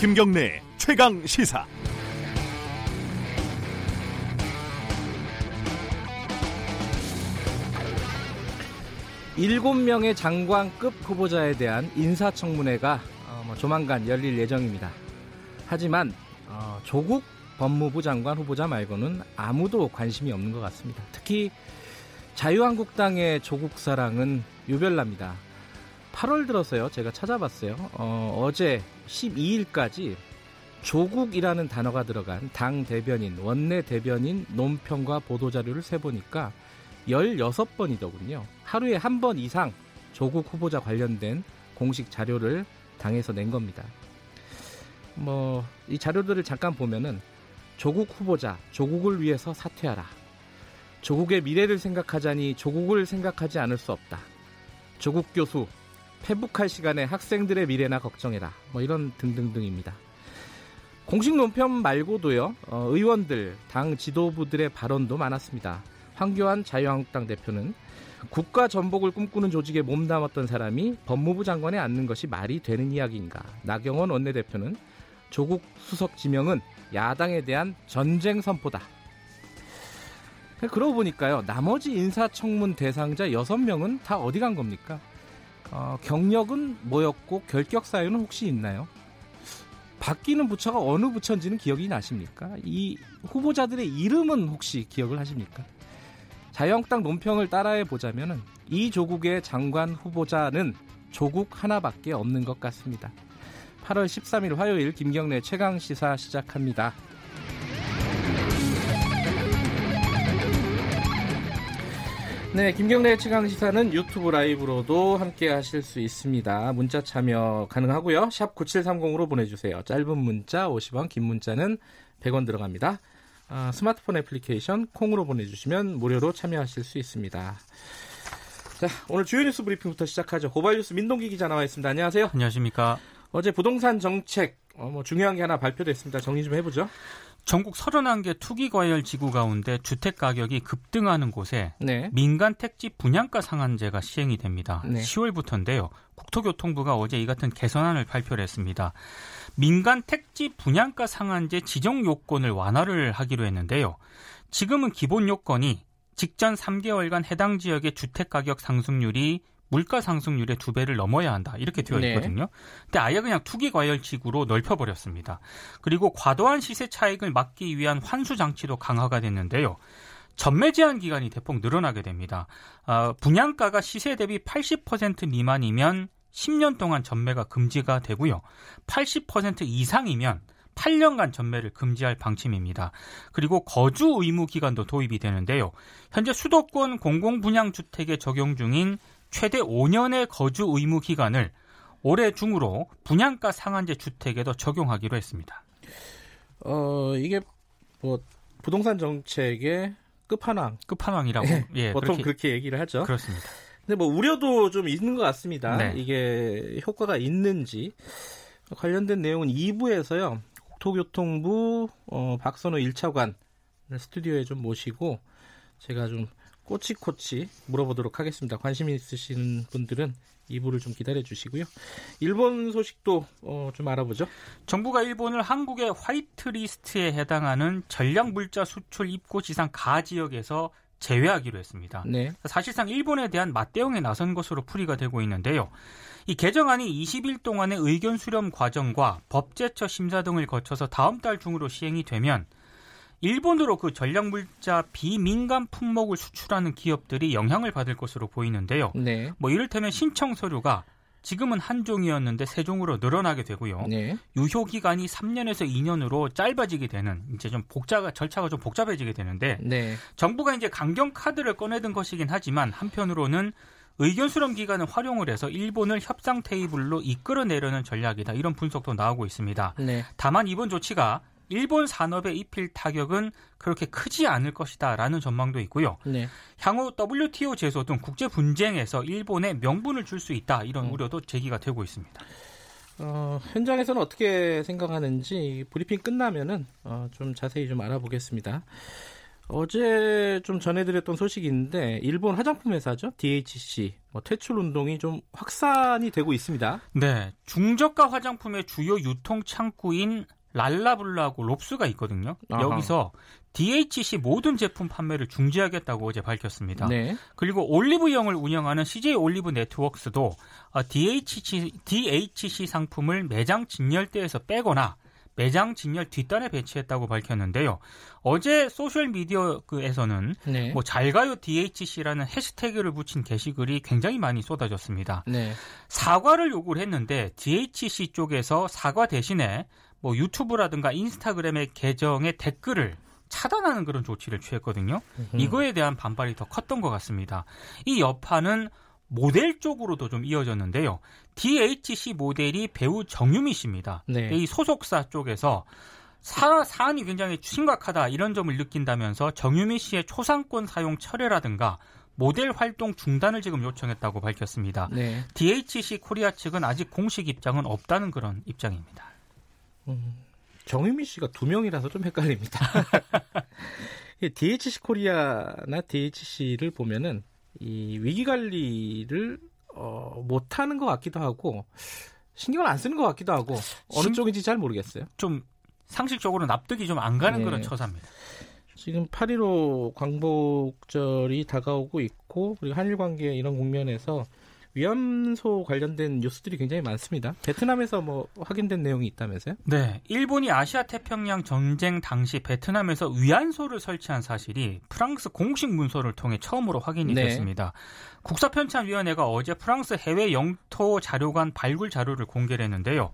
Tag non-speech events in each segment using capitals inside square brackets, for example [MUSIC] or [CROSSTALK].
김경래 최강 시사. 일곱 명의 장관급 후보자에 대한 인사청문회가 어, 뭐 조만간 열릴 예정입니다. 하지만 어, 조국 법무부 장관 후보자 말고는 아무도 관심이 없는 것 같습니다. 특히 자유한국당의 조국 사랑은 유별납니다. 8월 들어서요, 제가 찾아봤어요. 어, 어제 12일까지 조국이라는 단어가 들어간 당 대변인, 원내 대변인 논평과 보도자료를 세보니까 16번이더군요. 하루에 한 번 이상 조국 후보자 관련된 공식 자료를 당에서 낸 겁니다. 뭐, 이 자료들을 잠깐 보면은 조국 후보자, 조국을 위해서 사퇴하라. 조국의 미래를 생각하자니 조국을 생각하지 않을 수 없다. 조국 교수, 회복할 시간에 학생들의 미래나 걱정해라. 뭐 이런 등등등입니다. 공식 논평 말고도요, 어, 의원들, 당 지도부들의 발언도 많았습니다. 황교안 자유한국당 대표는 국가 전복을 꿈꾸는 조직에 몸담았던 사람이 법무부 장관에 앉는 것이 말이 되는 이야기인가. 나경원 원내대표는 조국 수석 지명은 야당에 대한 전쟁 선포다. 그러고 보니까요, 나머지 인사청문 대상자 6명은 다 어디 간 겁니까? 어, 경력은 뭐였고 결격 사유는 혹시 있나요? 바뀌는 부처가 어느 부처인지는 기억이 나십니까? 이 후보자들의 이름은 혹시 기억을 하십니까? 자유한국당 논평을 따라해 보자면은 이 조국의 장관 후보자는 조국 하나밖에 없는 것 같습니다. 8월 13일 화요일 김경래 최강 시사 시작합니다. 네, 김경래 최강 시사는 유튜브 라이브로도 함께 하실 수 있습니다. 문자 참여 가능하고요. 샵 9730으로 보내주세요. 짧은 문자 50원, 긴 문자는 100원 들어갑니다. 아, 스마트폰 애플리케이션 콩으로 보내주시면 무료로 참여하실 수 있습니다. 자, 오늘 주요 뉴스 브리핑부터 시작하죠. 고발 뉴스 민동기 기자 나와 있습니다. 안녕하세요. 안녕하십니까. 어제 부동산 정책 어, 뭐 중요한 게 하나 발표됐습니다. 정리 좀 해보죠. 전국 31개 투기과열 지구 가운데 주택 가격이 급등하는 곳에 네. 민간 택지 분양가 상한제가 시행이 됩니다. 네. 10월부터인데요. 국토교통부가 어제 이 같은 개선안을 발표를 했습니다. 민간 택지 분양가 상한제 지정 요건을 완화를 하기로 했는데요. 지금은 기본 요건이 직전 3개월간 해당 지역의 주택 가격 상승률이 물가 상승률의 두 배를 넘어야 한다. 이렇게 되어 네. 있거든요. 네. 근데 아예 그냥 투기 과열지구로 넓혀버렸습니다. 그리고 과도한 시세 차익을 막기 위한 환수 장치도 강화가 됐는데요. 전매 제한 기간이 대폭 늘어나게 됩니다. 어, 분양가가 시세 대비 80% 미만이면 10년 동안 전매가 금지가 되고요. 80% 이상이면 8년간 전매를 금지할 방침입니다. 그리고 거주 의무 기간도 도입이 되는데요. 현재 수도권 공공분양주택에 적용 중인 최대 5년의 거주 의무 기간을 올해 중으로 분양가 상한제 주택에도 적용하기로 했습니다. 어, 이게 뭐 부동산 정책의 끝판왕. 끝판왕이라고. 네, 예, 보통 그렇게, 그렇게, 얘기를 하죠. 그렇습니다. 근데 뭐 우려도 좀 있는 것 같습니다. 네. 이게 효과가 있는지 관련된 내용은 2부에서요. 국토교통부 어, 박선호 1차관 스튜디오에 좀 모시고 제가 좀 꼬치꼬치 물어보도록 하겠습니다. 관심 있으신 분들은 2부를 좀 기다려 주시고요. 일본 소식도 어, 좀 알아보죠. 정부가 일본을 한국의 화이트리스트에 해당하는 전략물자 수출 입고 지상 가 지역에서 제외하기로 했습니다. 네. 사실상 일본에 대한 맞대응에 나선 것으로 풀이가 되고 있는데요. 이 개정안이 20일 동안의 의견 수렴 과정과 법제처 심사 등을 거쳐서 다음 달 중으로 시행이 되면 일본으로 그 전략물자 비민간 품목을 수출하는 기업들이 영향을 받을 것으로 보이는데요. 네. 뭐 이를테면 신청 서류가 지금은 한 종이었는데 세 종으로 늘어나게 되고요. 네. 유효 기간이 3년에서 2년으로 짧아지게 되는 이제 좀 복잡가 절차가 좀 복잡해지게 되는데 네. 정부가 이제 강경 카드를 꺼내든 것이긴 하지만 한편으로는 의견 수렴 기간을 활용을 해서 일본을 협상 테이블로 이끌어내려는 전략이다. 이런 분석도 나오고 있습니다. 네. 다만 이번 조치가 일본 산업에 입힐 타격은 그렇게 크지 않을 것이다라는 전망도 있고요. 네. 향후 WTO 제소 등 국제 분쟁에서 일본에 명분을 줄 수 있다 이런 음. 우려도 제기가 되고 있습니다. 어, 현장에서는 어떻게 생각하는지 브리핑 끝나면은 어, 좀 자세히 좀 알아보겠습니다. 어제 좀 전해드렸던 소식이 있는데 일본 화장품 회사죠 DHC 뭐 퇴출 운동이 좀 확산이 되고 있습니다. 네, 중저가 화장품의 주요 유통 창구인 랄라블라고 롭스가 있거든요. 아하. 여기서 DHC 모든 제품 판매를 중지하겠다고 어제 밝혔습니다. 네. 그리고 올리브영을 운영하는 CJ 올리브 네트워크스도 DHC, DHC 상품을 매장 진열대에서 빼거나 매장 진열 뒷단에 배치했다고 밝혔는데요. 어제 소셜 미디어에서는 네. 뭐 잘가요 DHC라는 해시태그를 붙인 게시글이 굉장히 많이 쏟아졌습니다. 네. 사과를 요구를 했는데 DHC 쪽에서 사과 대신에 뭐 유튜브라든가 인스타그램의 계정의 댓글을 차단하는 그런 조치를 취했거든요. 이거에 대한 반발이 더 컸던 것 같습니다. 이 여파는 모델 쪽으로도 좀 이어졌는데요. DHC 모델이 배우 정유미 씨입니다. 네. 이 소속사 쪽에서 사, 사안이 굉장히 심각하다 이런 점을 느낀다면서 정유미 씨의 초상권 사용 철회라든가 모델 활동 중단을 지금 요청했다고 밝혔습니다. 네. DHC 코리아 측은 아직 공식 입장은 없다는 그런 입장입니다. 음, 정유미 씨가 두 명이라서 좀 헷갈립니다. [LAUGHS] DHC 코리아나 DHC를 보면은 이 위기 관리를 어, 못하는 것 같기도 하고 신경을 안 쓰는 것 같기도 하고 어느 신... 쪽인지 잘 모르겠어요. 좀 상식적으로 납득이 좀 안 가는 네. 그런 처사입니다. 지금 8.15 광복절이 다가오고 있고 그리고 한일 관계 이런 국면에서 위안소 관련된 뉴스들이 굉장히 많습니다. 베트남에서 뭐 확인된 내용이 있다면서요? 네. 일본이 아시아 태평양 전쟁 당시 베트남에서 위안소를 설치한 사실이 프랑스 공식 문서를 통해 처음으로 확인이 네. 됐습니다. 국사편찬위원회가 어제 프랑스 해외 영토 자료관 발굴 자료를 공개를 했는데요.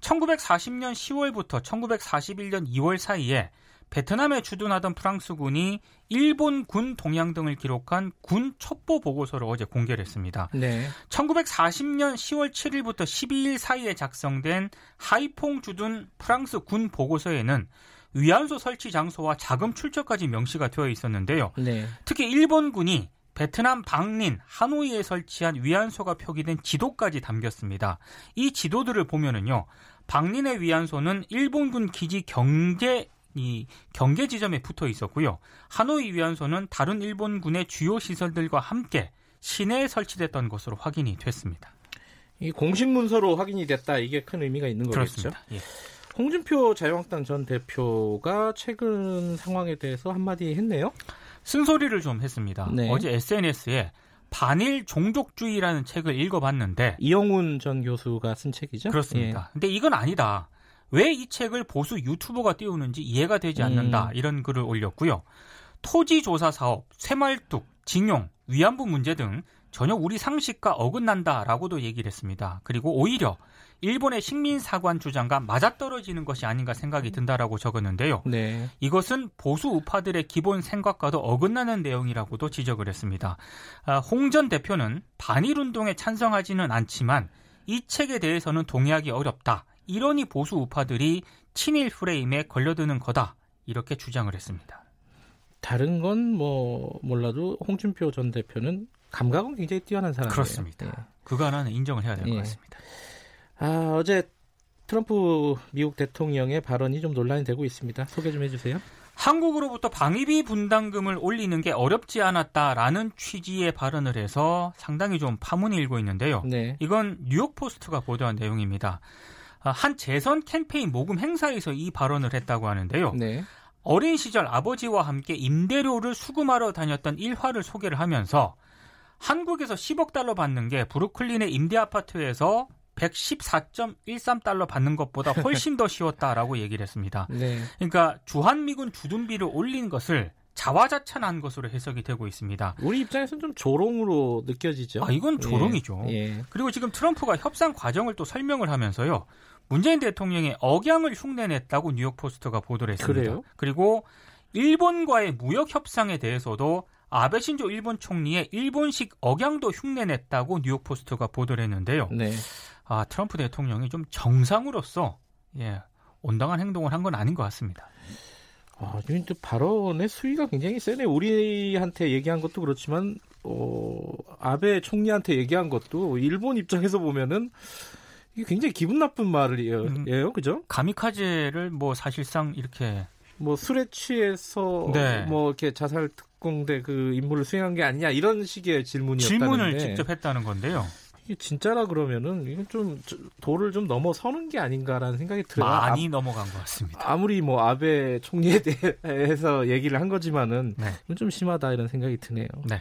1940년 10월부터 1941년 2월 사이에 베트남에 주둔하던 프랑스군이 일본 군 동향 등을 기록한 군 첩보 보고서를 어제 공개를 했습니다. 네. 1940년 10월 7일부터 12일 사이에 작성된 하이퐁 주둔 프랑스 군 보고서에는 위안소 설치 장소와 자금 출처까지 명시가 되어 있었는데요. 네. 특히 일본군이 베트남 방린 하노이에 설치한 위안소가 표기된 지도까지 담겼습니다. 이 지도들을 보면은요. 방린의 위안소는 일본군 기지 경제 이 경계 지점에 붙어 있었고요. 하노이 위안소는 다른 일본군의 주요 시설들과 함께 시내에 설치됐던 것으로 확인이 됐습니다. 이 공식 문서로 확인이 됐다 이게 큰 의미가 있는 거겠죠. 예. 홍준표 자유한국당 전 대표가 최근 상황에 대해서 한마디 했네요. 쓴소리를 좀 했습니다. 네. 어제 SNS에 반일 종족주의라는 책을 읽어봤는데 이영훈 전 교수가 쓴 책이죠. 그렇습니다. 예. 근데 이건 아니다. 왜 이 책을 보수 유튜버가 띄우는지 이해가 되지 않는다. 음. 이런 글을 올렸고요. 토지 조사 사업, 쇠말뚝, 징용, 위안부 문제 등 전혀 우리 상식과 어긋난다라고도 얘기를 했습니다. 그리고 오히려 일본의 식민 사관 주장과 맞아떨어지는 것이 아닌가 생각이 든다라고 적었는데요. 네. 이것은 보수 우파들의 기본 생각과도 어긋나는 내용이라고도 지적을 했습니다. 아, 홍전 대표는 반일 운동에 찬성하지는 않지만 이 책에 대해서는 동의하기 어렵다. 이러니 보수 우파들이 친일 프레임에 걸려드는 거다 이렇게 주장을 했습니다. 다른 건 뭐 몰라도 홍준표 전 대표는 감각은 굉장히 뛰어난 사람이에요. 그렇습니다. 예. 그거 하나는 인정을 해야 될것 예. 같습니다. 아 어제 트럼프 미국 대통령의 발언이 좀 논란이 되고 있습니다. 소개 좀 해주세요. 한국으로부터 방위비 분담금을 올리는 게 어렵지 않았다라는 취지의 발언을 해서 상당히 좀 파문이 일고 있는데요. 네. 이건 뉴욕 포스트가 보도한 내용입니다. 아, 한 재선 캠페인 모금 행사에서 이 발언을 했다고 하는데요. 네. 어린 시절 아버지와 함께 임대료를 수금하러 다녔던 일화를 소개를 하면서 한국에서 10억 달러 받는 게 브루클린의 임대 아파트에서 114.13달러 받는 것보다 훨씬 더 쉬웠다라고 얘기를 했습니다. [LAUGHS] 네. 그러니까 주한미군 주둔비를 올린 것을 자화자찬한 것으로 해석이 되고 있습니다. 우리 입장에서는 좀 조롱으로 느껴지죠. 아, 이건 조롱이죠. 예. 예. 그리고 지금 트럼프가 협상 과정을 또 설명을 하면서요. 문재인 대통령의 억양을 흉내냈다고 뉴욕 포스트가 보도를 했습니다. 그래요? 그리고 일본과의 무역 협상에 대해서도 아베 신조 일본 총리의 일본식 억양도 흉내냈다고 뉴욕 포스트가 보도를 했는데요. 네. 아, 트럼프 대통령이 좀 정상으로서 예, 온당한 행동을 한 건 아닌 것 같습니다. 아, 지금 또 발언의 수위가 굉장히 세네. 우리한테 얘기한 것도 그렇지만, 어, 아베 총리한테 얘기한 것도 일본 입장에서 보면은 이게 굉장히 기분 나쁜 말이에요. 음, 그죠? 가미카제를 뭐 사실상 이렇게 뭐 술에 취해서 네. 뭐 이렇게 자살 특공대 그 임무를 수행한 게 아니냐 이런 식의 질문이었다는데 질문을 직접 했다는 건데요. 이게 진짜라 그러면은 이건 좀 도를 좀 넘어서는 게 아닌가라는 생각이 들어요. 많이 아, 넘어간 것 같습니다. 아무리 뭐 아베 총리에 대해서 [LAUGHS] 얘기를 한 거지만은 네. 좀 심하다 이런 생각이 드네요. 네.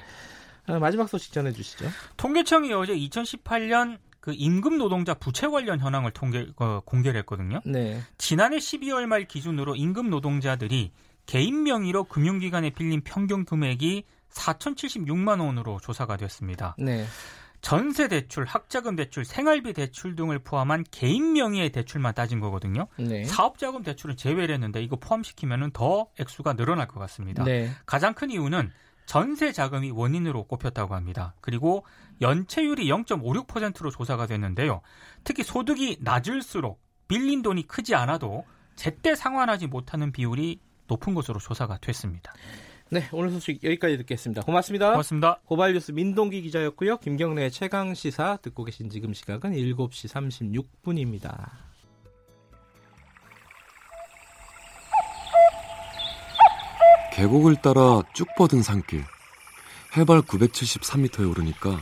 아, 마지막 소식 전해 주시죠. 통계청이 어제 2018년 그 임금 노동자 부채 관련 현황을 통계 어, 공개를 했거든요. 네. 지난해 12월 말 기준으로 임금 노동자들이 개인 명의로 금융기관에 빌린 평균 금액이 4,076만 원으로 조사가 됐습니다. 네. 전세 대출, 학자금 대출, 생활비 대출 등을 포함한 개인 명의의 대출만 따진 거거든요. 네. 사업자금 대출은 제외를 했는데 이거 포함시키면 더 액수가 늘어날 것 같습니다. 네. 가장 큰 이유는 전세 자금이 원인으로 꼽혔다고 합니다. 그리고 연체율이 0.56%로 조사가 됐는데요. 특히 소득이 낮을수록 빌린 돈이 크지 않아도 제때 상환하지 못하는 비율이 높은 것으로 조사가 됐습니다. 네, 오늘 소식 여기까지 듣겠습니다. 고맙습니다. 고맙습니다. 고발 뉴스 민동기 기자였고요. 김경래 최강 시사 듣고 계신 지금 시각은 7시 36분입니다. 계곡을 따라 쭉 뻗은 산길. 해발 973m에 오르니까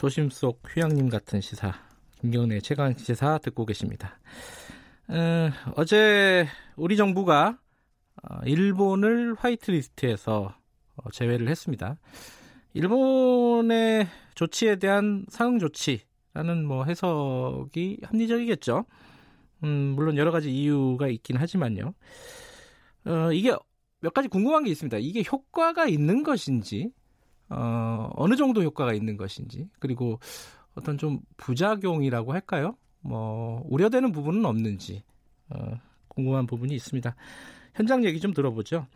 도심 속 휴양림 같은 시사. 김경래 최강 시사 듣고 계십니다. 어, 어제 우리 정부가 어, 일본을 화이트리스트에서 어, 제외를 했습니다. 일본의 조치에 대한 상응 조치라는 뭐 해석이 합리적이겠죠. 음, 물론 여러 가지 이유가 있긴 하지만요. 어, 이게 몇 가지 궁금한 게 있습니다. 이게 효과가 있는 것인지, 어, 어느 정도 효과가 있는 것인지, 그리고 어떤 좀 부작용이라고 할까요? 뭐, 우려되는 부분은 없는지, 어, 궁금한 부분이 있습니다. 현장 얘기 좀 들어보죠.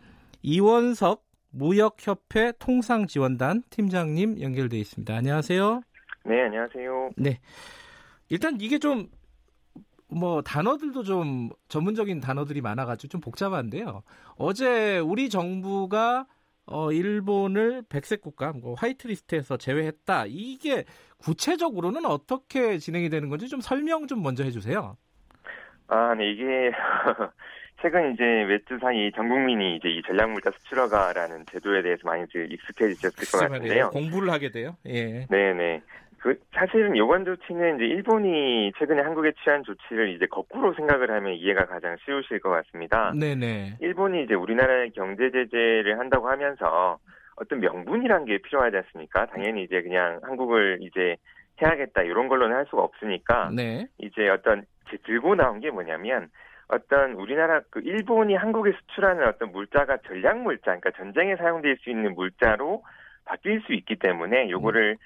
이원석 무역협회 통상지원단 팀장님 연결돼 있습니다. 안녕하세요. 네, 안녕하세요. 네. 일단 이게 좀 뭐 단어들도 좀 전문적인 단어들이 많아가지고 좀 복잡한데요. 어제 우리 정부가 어, 일본을 백색 국가, 뭐 화이트 리스트에서 제외했다. 이게 구체적으로는 어떻게 진행이 되는 건지 좀 설명 좀 먼저 해주세요. 아, 네, 이게 [LAUGHS] 최근 이제 몇주 사이 전 국민이 이제 이 전략물자 수출허가라는 제도에 대해서 많이 익숙해지셨을 것 같은데요. 공부를 하게 돼요. 예. 네 네. 그 사실은 이번 조치는 이제 일본이 최근에 한국에 취한 조치를 이제 거꾸로 생각을 하면 이해가 가장 쉬우실 것 같습니다. 네네. 일본이 이제 우리나라의 경제 제재를 한다고 하면서 어떤 명분이란 게 필요하지 않습니까? 당연히 이제 그냥 한국을 이제 해야겠다 이런 걸로는 할 수가 없으니까 네. 이제 어떤 들고 나온 게 뭐냐면 어떤 우리나라 그 일본이 한국에 수출하는 어떤 물자가 전략 물자, 그러니까 전쟁에 사용될 수 있는 물자로 바뀔 수 있기 때문에 요거를 어,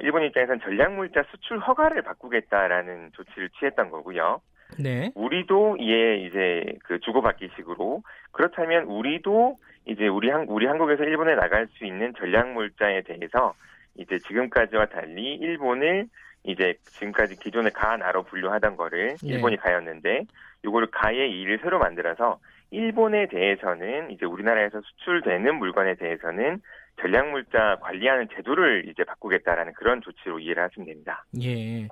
일본 입장에서는 전략 물자 수출 허가를 바꾸겠다라는 조치를 취했던 거고요. 네. 우리도 이에 이제 그 주고받기식으로 그렇다면 우리도 이제 우리 한 우리 한국에서 일본에 나갈 수 있는 전략 물자에 대해서 이제 지금까지와 달리 일본을 이제 지금까지 기존의 가나로 분류하던 거를 네. 일본이 가였는데 이거를 가의 이를 새로 만들어서 일본에 대해서는 이제 우리나라에서 수출되는 물건에 대해서는 전략물자 관리하는 제도를 이제 바꾸겠다라는 그런 조치로 이해를 하시면 됩니다. 예.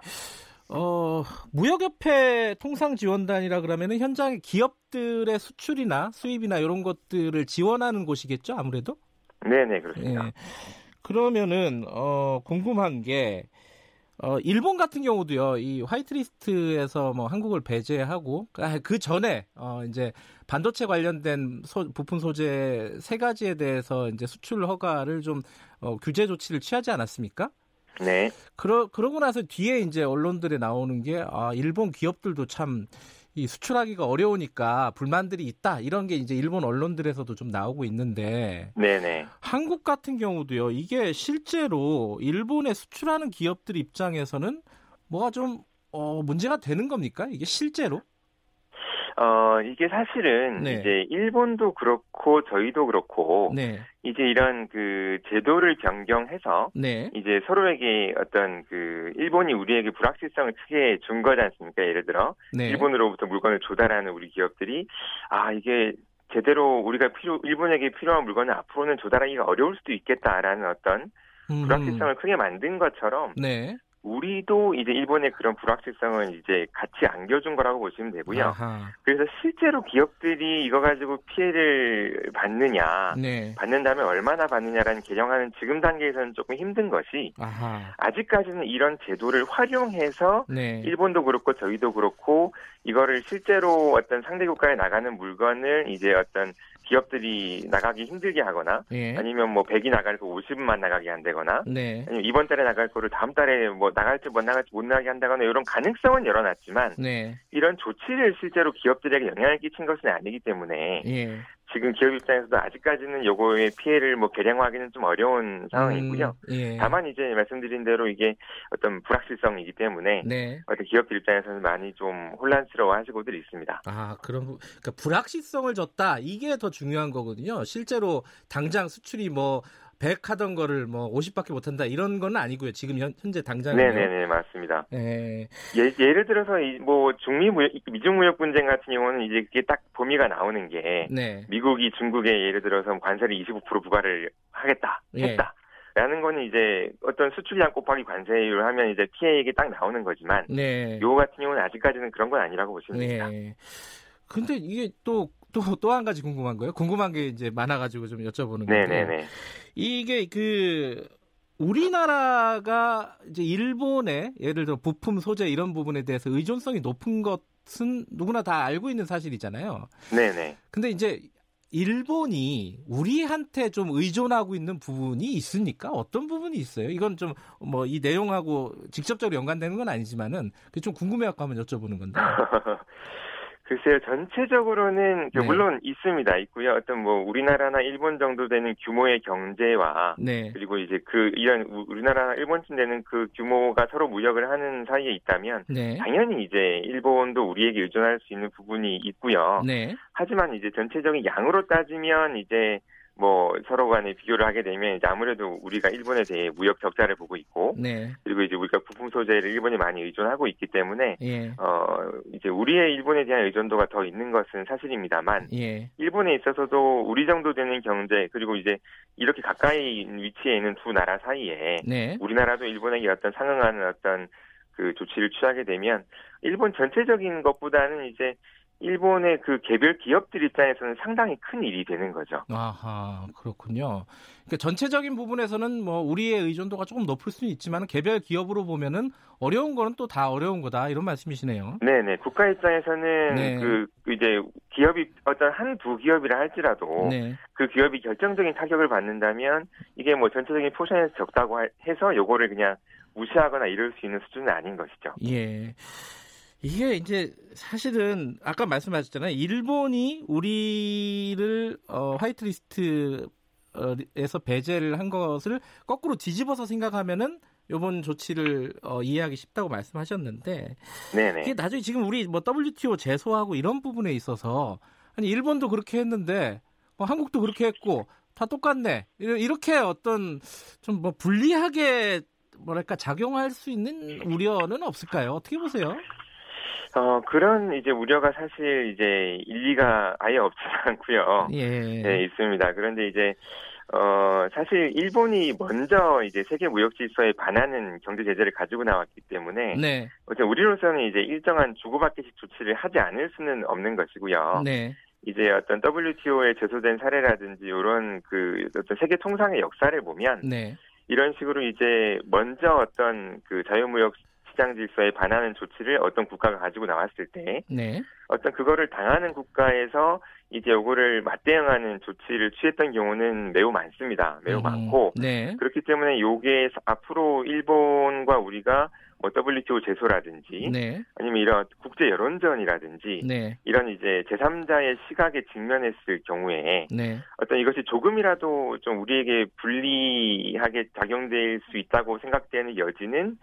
어, 무역협회 통상지원단이라 그러면은 현장의 기업들의 수출이나 수입이나 이런 것들을 지원하는 곳이겠죠, 아무래도? 네네, 그렇습니다. 예. 그러면은, 어, 궁금한 게, 어, 일본 같은 경우도요, 이 화이트리스트에서 뭐 한국을 배제하고, 아, 그 전에, 어, 이제 반도체 관련된 소, 부품 소재 세 가지에 대해서 이제 수출 허가를 좀, 어, 규제 조치를 취하지 않았습니까? 네. 그러, 그러고 나서 뒤에 이제 언론들에 나오는 게, 아, 일본 기업들도 참 이 수출하기가 어려우니까 불만들이 있다 이런 게 이제 일본 언론들에서도 좀 나오고 있는데 네네. 한국 같은 경우도요 이게 실제로 일본에 수출하는 기업들 입장에서는 뭐가 좀 어, 문제가 되는 겁니까 이게 실제로? 어, 이게 사실은 네. 이제 일본도 그렇고 저희도 그렇고 네. 이제 이런 그 제도를 변경해서 네. 이제 서로에게 어떤 그 일본이 우리에게 불확실성을 크게 준 거지 않습니까? 예를 들어 네. 일본으로부터 물건을 조달하는 우리 기업들이 아 이게 제대로 우리가 필요 일본에게 필요한 물건을 앞으로는 조달하기가 어려울 수도 있겠다라는 어떤 불확실성을 크게 만든 것처럼 네. 우리도 이제 일본의 그런 불확실성은 이제 같이 안겨준 거라고 보시면 되고요. 아하. 그래서 실제로 기업들이 이거 가지고 피해를 받느냐, 네. 받는다면 얼마나 받느냐라는 개정하는 지금 단계에서는 조금 힘든 것이 아하. 아직까지는 이런 제도를 활용해서 네. 일본도 그렇고 저희도 그렇고 이거를 실제로 어떤 상대 국가에 나가는 물건을 이제 어떤 기업들이 나가기 힘들게 하거나 예. 아니면 뭐 100이 나갈 거 50만 나가게 한다거나 네. 아니면 이번 달에 나갈 거를 다음 달에 뭐 나갈지 못 나갈지 못 나가게 한다거나 이런 가능성은 열어놨지만 네. 이런 조치를 실제로 기업들에게 영향을 끼친 것은 아니기 때문에 예. 지금 기업 입장에서도 아직까지는 요거의 피해를 뭐 계량화하기는 좀 어려운 상황이고요. 음, 예. 다만 이제 말씀드린 대로 이게 어떤 불확실성이기 때문에 네. 어떤 기업들 입장에서는 많이 좀 혼란스러워하시고들 있습니다. 아 그럼 그러니까 불확실성을 줬다 이게 더 중요한 거거든요. 실제로 당장 수출이 뭐 100 하던 거를 뭐 50밖에 못 한다 이런 건 아니고요. 지금 현, 재 당장 네 네 네 맞습니다. 네. 예, 예를 들어서 이, 뭐 중미 무역 미중 무역 분쟁 같은 경우는 이제 그게 딱 범위가 나오는 게 네. 미국이 중국에 예를 들어서 관세를 25% 부과를 하겠다 예. 했다. 라는 거는 이제 어떤 수출량 곱하기 관세율 하면 이제 피해액이 딱 나오는 거지만 네. 요 같은 경우는 아직까지는 그런 건 아니라고 보시면 네. 됩니다. 근데 이게 또 또 또 한 가지 궁금한 거예요. 궁금한 게 이제 많아가지고 좀 여쭤보는 거예요. 네네네. 이게 그 우리나라가 이제 일본의 예를 들어 부품 소재 이런 부분에 대해서 의존성이 높은 것은 누구나 다 알고 있는 사실이잖아요. 네네. 근데 이제 일본이 우리한테 좀 의존하고 있는 부분이 있습니까? 어떤 부분이 있어요? 이건 좀 뭐 이 내용하고 직접적으로 연관되는 건 아니지만은 좀 궁금해갖고 한번 여쭤보는 건데. [LAUGHS] 글쎄요, 전체적으로는 네. 물론 있습니다. 있고요. 어떤 뭐 우리나라나 일본 정도 되는 규모의 경제와 네. 그리고 이제 그 이런 우리나라나 일본쯤 되는 그 규모가 서로 무역을 하는 사이에 있다면 네. 당연히 이제 일본도 우리에게 의존할 수 있는 부분이 있고요. 네. 하지만 이제 전체적인 양으로 따지면 이제 뭐 서로 간에 비교를 하게 되면 이제 아무래도 우리가 일본에 대해 무역 적자를 보고 있고 네. 그리고 이제 우리가 부품 소재를 일본이 많이 의존하고 있기 때문에 예. 어 이제 우리의 일본에 대한 의존도가 더 있는 것은 사실입니다만 예. 일본에 있어서도 우리 정도 되는 경제 그리고 이제 이렇게 가까이 위치에 있는 두 나라 사이에 네. 우리나라도 일본에게 어떤 상응하는 어떤 그 조치를 취하게 되면 일본 전체적인 것보다는 이제 일본의 그 개별 기업들 입장에서는 상당히 큰 일이 되는 거죠. 아하, 그렇군요. 그러니까 전체적인 부분에서는 뭐 우리의 의존도가 조금 높을 수는 있지만 개별 기업으로 보면은 어려운 거는 또 다 어려운 거다 이런 말씀이시네요. 네네. 국가 입장에서는 네. 그 이제 기업이 어떤 한 두 기업이라 할지라도 네. 그 기업이 결정적인 타격을 받는다면 이게 뭐 전체적인 포션에서 적다고 해서 요거를 그냥 무시하거나 이럴 수 있는 수준은 아닌 것이죠. 예. 이게 이제 사실은 아까 말씀하셨잖아요. 일본이 우리를 어, 화이트리스트에서 배제를 한 것을 거꾸로 뒤집어서 생각하면은 요번 조치를 어, 이해하기 쉽다고 말씀하셨는데 네네. 이게 나중에 지금 우리 뭐 WTO 제소하고 이런 부분에 있어서 아니 일본도 그렇게 했는데 뭐 한국도 그렇게 했고 다 똑같네 이렇게 어떤 좀 뭐 불리하게 뭐랄까 작용할 수 있는 우려는 없을까요? 어떻게 보세요? 어, 그런 이제 우려가 사실 이제 일리가 아예 없지 [LAUGHS] 않고요. 예. 네, 있습니다. 그런데 이제 어, 사실 일본이 먼저 이제 세계 무역 질서에 반하는 경제 제재를 가지고 나왔기 때문에 네. 어쨌든 우리로서는 이제 일정한 주고받기식 조치를 하지 않을 수는 없는 것이고요. 네. 이제 어떤 WTO에 제소된 사례라든지 이런 그 어떤 세계 통상의 역사를 보면 네. 이런 식으로 이제 먼저 어떤 그 자유무역 시장 질서에 반하는 조치를 어떤 국가가 가지고 나왔을 때 네. 어떤 그거를 당하는 국가에서 이제 요거를 맞대응하는 조치를 취했던 경우는 매우 많습니다. 매우 음, 많고 네. 그렇기 때문에 요게 앞으로 일본과 우리가 뭐 WTO 제소라든지 네. 아니면 이런 국제 여론전이라든지 네. 이런 이제 제3자의 시각에 직면했을 경우에 네. 어떤 이것이 조금이라도 좀 우리에게 불리하게 작용될 수 있다고 생각되는 여지는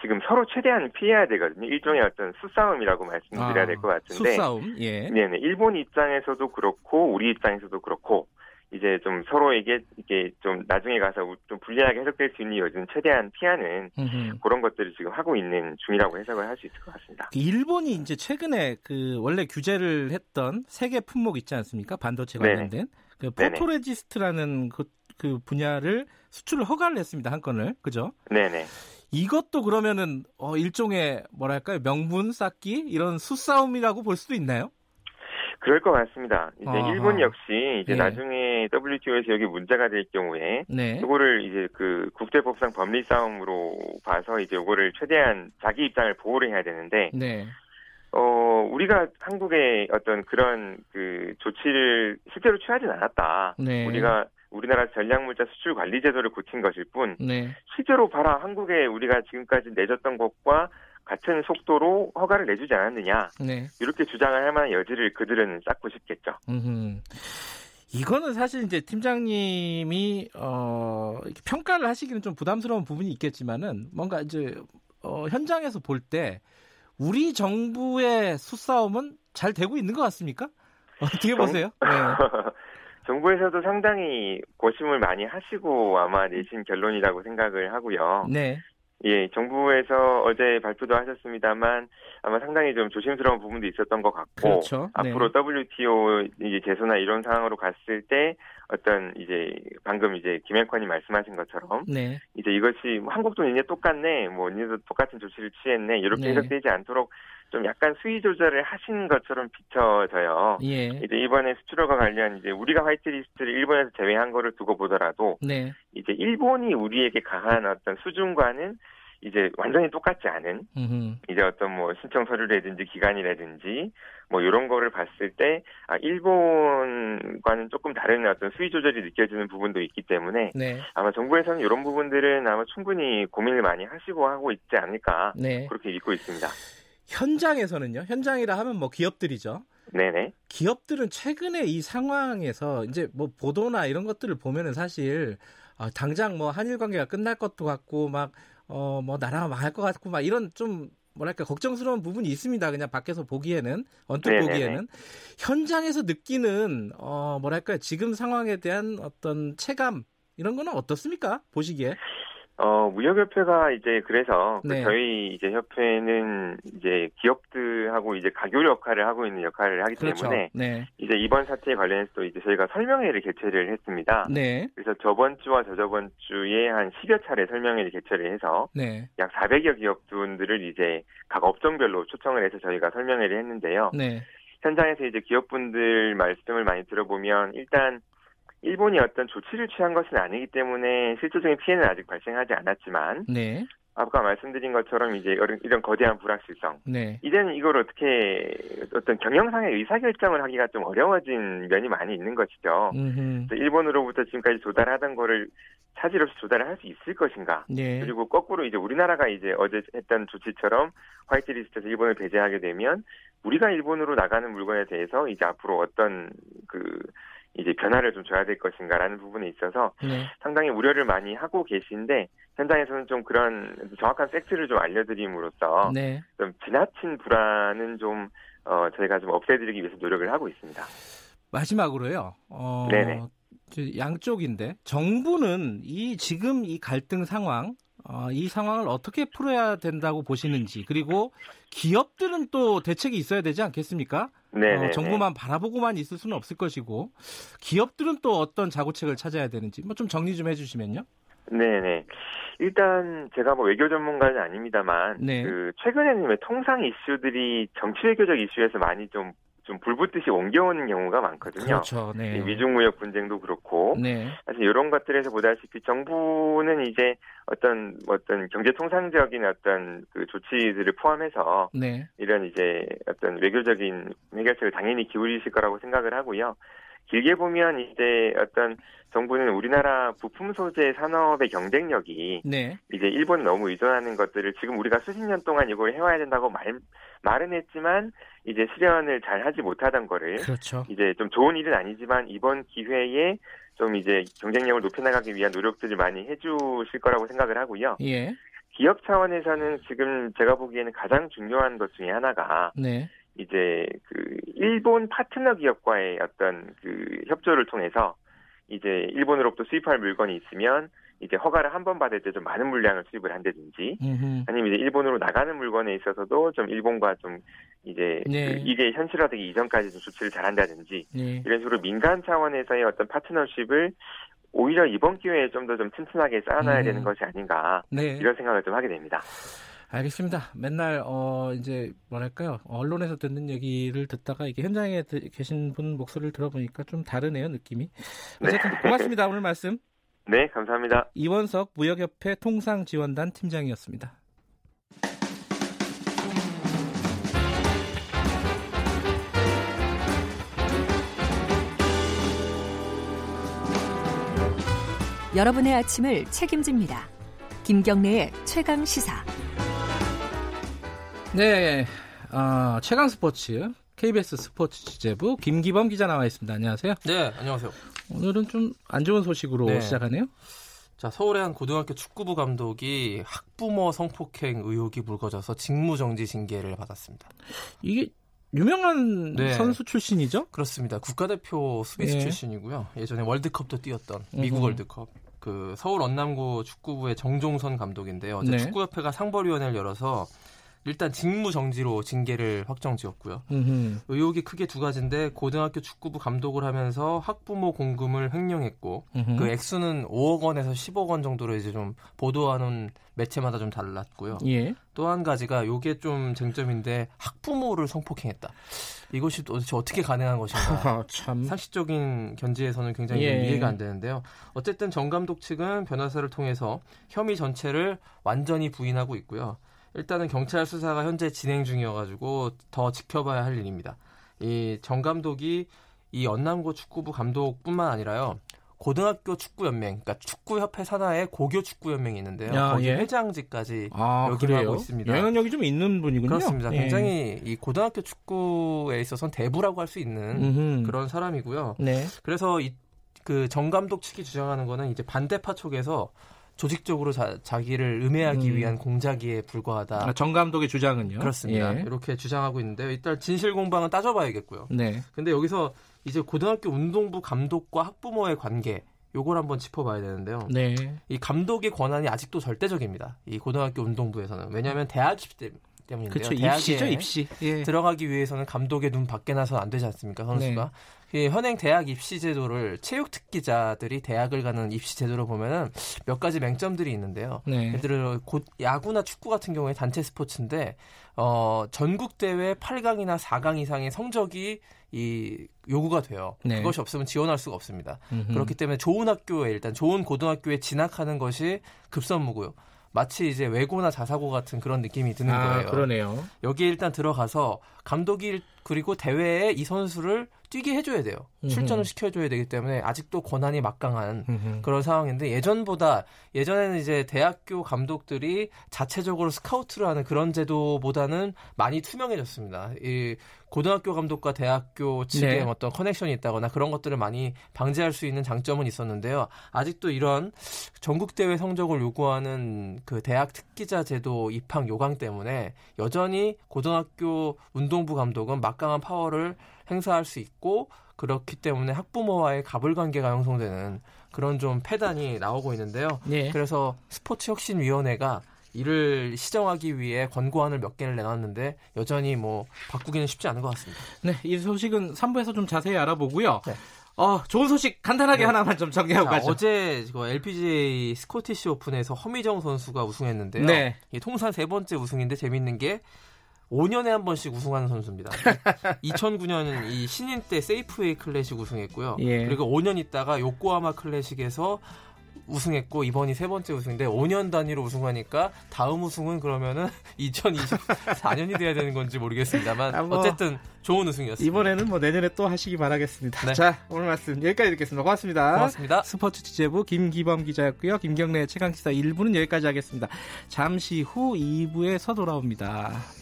지금 서로 최대한 피해야 되거든요. 일종의 어떤 수싸움이라고 말씀드려야 아, 될것 같은데. 수싸움. 예. 네네. 일본 입장에서도 그렇고 우리 입장에서도 그렇고 이제 좀 서로에게 이게 좀 나중에 가서 좀 불리하게 해석될 수 있는 요즘 최대한 피하는 음흠. 그런 것들을 지금 하고 있는 중이라고 해석을 할 수 있을 것 같습니다. 일본이 이제 최근에 그 원래 규제를 했던 세 개 품목 있지 않습니까? 반도체 관련된. 그 포토레지스트라는 그, 그 분야를 수출을 허가를 했습니다 한 건을 그죠? 네네. 이것도 그러면은 어 일종의 뭐랄까요 명분 쌓기 이런 수싸움이라고 볼 수도 있나요? 그럴 것 같습니다. 이제 아하. 일본 역시 이제 네. 나중에 WTO에서 여기 문제가 될 경우에 네. 이거를 이제 그 국제법상 법리 싸움으로 봐서 이제 이거를 최대한 자기 입장을 보호를 해야 되는데 네. 어 우리가 한국의 어떤 그런 그 조치를 실제로 취하진 않았다. 네. 우리가 우리나라 전략물자 수출 관리 제도를 고친 것일 뿐 네. 실제로 봐라 한국에 우리가 지금까지 내줬던 것과 같은 속도로 허가를 내주지 않았느냐 네. 이렇게 주장을 할 만한 여지를 그들은 쌓고 싶겠죠. 음흠. 이거는 사실 이제 팀장님이 어, 평가를 하시기는 좀 부담스러운 부분이 있겠지만은 뭔가 이제 어, 현장에서 볼 때 우리 정부의 수싸움은 잘 되고 있는 것 같습니까? [LAUGHS] 어떻게 보세요? [LAUGHS] 네. 정부에서도 상당히 고심을 많이 하시고 아마 내신 결론이라고 생각을 하고요. 네. 예, 정부에서 어제 발표도 하셨습니다만 아마 상당히 좀 조심스러운 부분도 있었던 것 같고 그렇죠. 네. 앞으로 WTO 이제 제소나 이런 상황으로 갔을 때 어떤 이제 방금 이제 김영권이 말씀하신 것처럼 네. 이제 이것이 뭐 한국도 이제 똑같네, 뭐 니도 똑같은 조치를 취했네 이렇게 네. 해석되지 않도록 좀 약간 수위 조절을 하신 것처럼 비춰져요. 예. 이제 이번에 수출허가 관련 이제 우리가 화이트리스트를 일본에서 제외한 거를 두고 보더라도 네. 이제 일본이 우리에게 가한 어떤 수준과는 이제 완전히 똑같지 않은 음흠. 이제 어떤 뭐 신청 서류라든지 기간이라든지 뭐 이런 거를 봤을 때 아, 일본과는 조금 다른 어떤 수위 조절이 느껴지는 부분도 있기 때문에 네. 아마 정부에서는 이런 부분들은 아마 충분히 고민을 많이 하시고 하고 있지 않을까 네. 그렇게 믿고 있습니다. 현장에서는요. 현장이라 하면 뭐 기업들이죠. 네네. 기업들은 최근에 이 상황에서 이제 뭐 보도나 이런 것들을 보면은 사실 어, 당장 뭐 한일 관계가 끝날 것도 같고 막 어 뭐 나라가 망할 것 같고 막 이런 좀 뭐랄까 걱정스러운 부분이 있습니다. 그냥 밖에서 보기에는 언뜻 네네네. 보기에는 현장에서 느끼는 어 뭐랄까 지금 상황에 대한 어떤 체감 이런 거는 어떻습니까? 보시기에? 어, 무역협회가 이제 그래서 그 네. 그 저희 이제 협회는 이제 기업들하고 이제 가교 역할을 하고 있는 역할을 하기 그렇죠. 때문에 네. 이제 이번 사태에 관련해서 또 이제 저희가 설명회를 개최를 했습니다. 네. 그래서 저번 주와 저저번 주에 한 10여 차례 설명회를 개최를 해서 네. 약 400여 기업분들을 이제 각 업종별로 초청을 해서 저희가 설명회를 했는데요. 네. 현장에서 이제 기업분들 말씀을 많이 들어보면 일단 일본이 어떤 조치를 취한 것은 아니기 때문에 실질적인 피해는 아직 발생하지 않았지만 네. 아까 말씀드린 것처럼 이제 이런 거대한 불확실성. 네. 이제는 이걸 어떻게 어떤 경영상의 의사결정을 하기가 좀 어려워진 면이 많이 있는 것이죠. 일본으로부터 지금까지 조달하던 거를 차질 없이 조달을 할 수 있을 것인가. 네. 그리고 거꾸로 이제 우리나라가 이제 어제 했던 조치처럼 화이트리스트에서 일본을 배제하게 되면 우리가 일본으로 나가는 물건에 대해서 이제 앞으로 어떤 그 이제 변화를 좀 줘야 될 것인가라는 부분에 있어서 네. 상당히 우려를 많이 하고 계신데 현장에서는 좀 그런 정확한 팩트를 좀 알려드림으로써 네. 좀 지나친 불안은 좀 어, 저희가 좀 없애드리기 위해서 노력을 하고 있습니다. 마지막으로요. 어, 네네. 양쪽인데 정부는 이 지금 이 갈등 상황 어, 이 상황을 어떻게 풀어야 된다고 보시는지 그리고 기업들은 또 대책이 있어야 되지 않겠습니까? 네, 어, 정부만 바라보고만 있을 수는 없을 것이고 기업들은 또 어떤 자구책을 찾아야 되는지 뭐 좀 정리 좀 해주시면요. 네네. 일단 제가 뭐 외교 전문가는 아닙니다만 네. 그 최근에는 왜 통상 이슈들이 정치 외교적 이슈에서 많이 좀 좀 불붙듯이 옮겨오는 경우가 많거든요. 그렇죠. 네. 미중무역 분쟁도 그렇고 네. 사실 이런 것들에서 보다시피 정부는 이제 어떤 뭐 어떤 경제 통상적인 어떤 그 조치들을 포함해서 네. 이런 이제 어떤 외교적인 해결책을 당연히 기울이실 거라고 생각을 하고요. 길게 보면 이제 어떤 정부는 우리나라 부품 소재 산업의 경쟁력이 네. 이제 일본 너무 의존하는 것들을 지금 우리가 수십 년 동안 이걸 해와야 된다고 말 말은 했지만 이제 실현을 잘 하지 못하던 거를 그렇죠. 이제 좀 좋은 일은 아니지만 이번 기회에 좀 이제 경쟁력을 높여나가기 위한 노력들을 많이 해주실 거라고 생각을 하고요. 예. 기업 차원에서는 지금 제가 보기에는 가장 중요한 것 중에 하나가 네. 이제 그 일본 파트너 기업과의 어떤 그 협조를 통해서 이제 일본으로부터 수입할 물건이 있으면 이제 허가를 한 번 받을 때 좀 많은 물량을 수입을 한다든지 음흠. 아니면 이제 일본으로 나가는 물건에 있어서도 좀 일본과 좀 이제 네. 그 이게 현실화되기 이전까지 좀 조치를 잘한다든지 네. 이런 식으로 민간 차원에서의 어떤 파트너십을 오히려 이번 기회에 좀 더좀 좀 튼튼하게 쌓아놔야 음. 되는 것이 아닌가 네. 이런 생각을 좀 하게 됩니다. 알겠습니다. 맨날 어 이제 뭐랄까요 언론에서 듣는 얘기를 듣다가 이게 현장에 계신 분 목소리를 들어보니까 좀 다르네요 느낌이. 네. 어쨌든 네. 고맙습니다 오늘 말씀. 네 감사합니다. 이원석 무역협회 통상지원단 팀장이었습니다. 여러분의 아침을 책임집니다. 김경래의 최강 시사. 네, 어, 최강 스포츠 KBS 스포츠 취재부 김기범 기자 나와 있습니다. 안녕하세요. 네, 안녕하세요. 오늘은 좀 안 좋은 소식으로 네. 시작하네요. 자, 서울의 한 고등학교 축구부 감독이 학부모 성폭행 의혹이 불거져서 직무정지 징계를 받았습니다. 이게 유명한 네. 선수 출신이죠? 그렇습니다. 국가대표 수비수 네. 출신이고요. 예전에 월드컵도 뛰었던 미국 월드컵. 그 서울 언남고 축구부의 정종선 감독인데요. 어제 네. 축구협회가 상벌위원회를 열어서 일단 직무 정지로 징계를 확정 지었고요. 음흠. 의혹이 크게 두 가지인데 고등학교 축구부 감독을 하면서 학부모 공금을 횡령했고 음흠. 그 액수는 5억 원에서 10억 원 정도로 이제 좀 보도하는 매체마다 좀 달랐고요. 예. 또한 가지가 요게 좀 쟁점인데 학부모를 성폭행했다. 이것이 도대체 어떻게 가능한 것인가? [LAUGHS] 참 상식적인 견지에서는 굉장히 예. 이해가 안 되는데요. 어쨌든 정 감독 측은 변호사를 통해서 혐의 전체를 완전히 부인하고 있고요. 일단은 경찰 수사가 현재 진행 중이어가지고 더 지켜봐야 할 일입니다. 이 정 감독이 이 연남고 축구부 감독뿐만 아니라요. 고등학교 축구연맹, 그러니까 축구협회 산하에 고교 축구연맹이 있는데요. 야, 거기 예? 회장직까지 아, 역임하고 있습니다. 영향력이 좀 있는 분이군요. 그렇습니다. 예. 굉장히 이 고등학교 축구에 있어서는 대부라고 할 수 있는 음흠. 그런 사람이고요. 네. 그래서 이 그정 감독 측이 주장하는 거는 이제 반대파 쪽에서 조직적으로 자, 기를 음해하기 음. 위한 공작에 불과하다. 아, 정 감독의 주장은요? 그렇습니다. 예. 이렇게 주장하고 있는데 일단 진실 공방은 따져봐야겠고요. 네. 근데 여기서 이제 고등학교 운동부 감독과 학부모의 관계 요걸 한번 짚어봐야 되는데요. 네. 이 감독의 권한이 아직도 절대적입니다. 이 고등학교 운동부에서는 왜냐하면 대학 입시 때문인데요. 그렇죠. 입시죠, 입시. 예. 들어가기 위해서는 감독의 눈 밖에 나서는 안 되지 않습니까, 선수가? 네. 현행 대학 입시 제도를 체육 특기자들이 대학을 가는 입시 제도로 보면은 몇 가지 맹점들이 있는데요. 네. 예를 들어 곧 야구나 축구 같은 경우에 단체 스포츠인데 어 전국 대회 8강이나 4강 이상의 성적이 이 요구가 돼요. 네. 그것이 없으면 지원할 수가 없습니다. 음흠. 그렇기 때문에 좋은 학교에 일단 좋은 고등학교에 진학하는 것이 급선무고요. 마치 이제 외고나 자사고 같은 그런 느낌이 드는 아, 거예요. 그러네요. 여기에 일단 들어가서 감독이 그리고 대회에 이 선수를 뛰게 해줘야 돼요. 출전을 시켜줘야 되기 때문에 아직도 권한이 막강한. 그런 상황인데 예전보다 예전에는 이제 대학교 감독들이 자체적으로 스카우트를 하는 그런 제도보다는 많이 투명해졌습니다. 이 고등학교 감독과 대학교 측에 네. 어떤 커넥션이 있다거나 그런 것들을 많이 방지할 수 있는 장점은 있었는데요. 아직도 이런 전국 대회 성적을 요구하는 그 대학 특기자 제도 입학 요강 때문에 여전히 고등학교 운동 부 감독은 막강한 파워를 행사할 수 있고 그렇기 때문에 학부모와의 갑을 관계가 형성되는 그런 좀 패단이 나오고 있는데요. 네. 그래서 스포츠 혁신 위원회가 이를 시정하기 위해 권고안을 몇 개를 내놨는데 여전히 뭐 바꾸기는 쉽지 않은 것 같습니다. 네, 이 소식은 3부에서 좀 자세히 알아보고요. 네. 어, 좋은 소식 간단하게 네. 하나만 좀 정리하고 자, 가죠. 어제 LPGA 스코티시 오픈에서 허미정 선수가 우승했는데요. 네. 이 통산 세 번째 우승인데 재밌는 게 5년에 한 번씩 우승하는 선수입니다. [LAUGHS] 2009년 이 신인 때 세이프웨이 클래식 우승했고요. 예. 그리고 5년 있다가 요코하마 클래식에서 우승했고 이번이 세 번째 우승인데 5년 단위로 우승하니까 다음 우승은 그러면은 [LAUGHS] 2024년이 돼야 되는 건지 모르겠습니다만 아, 뭐 어쨌든 좋은 우승이었습니다. 이번에는 뭐 내년에 또 하시기 바라겠습니다. 네. 자 오늘 말씀 여기까지 듣겠습니다. 고맙습니다. 고맙습니다. 스포츠 취재부 김기범 기자였고요. 김경래 최강 시사 1부는 여기까지 하겠습니다. 잠시 후 2부에서 돌아옵니다.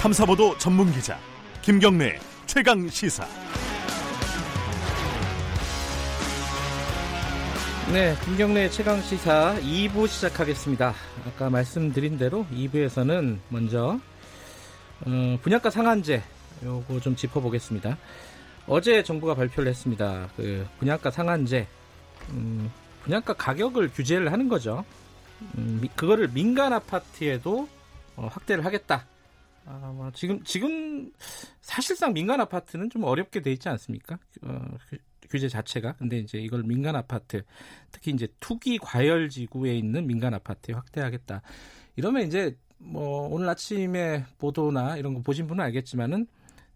탐사보도 전문 기자 김경래 최강 시사. 네, 김경래 최강 시사 2부 시작하겠습니다. 아까 말씀드린 대로 2부에서는 먼저 어, 분양가 상한제 요거 좀 짚어보겠습니다. 어제 정부가 발표를 했습니다. 그 분양가 상한제, 음, 분양가 가격을 규제를 하는 거죠. 음, 그거를 민간 아파트에도 어, 확대를 하겠다. 아, 뭐 지금 지금 사실상 민간 아파트는 좀 어렵게 돼 있지 않습니까? 어, 규제 자체가. 근데 이제 이걸 민간 아파트, 특히 이제 투기 과열 지구에 있는 민간 아파트에 확대하겠다. 이러면 이제 뭐 오늘 아침에 보도나 이런 거 보신 분은 알겠지만은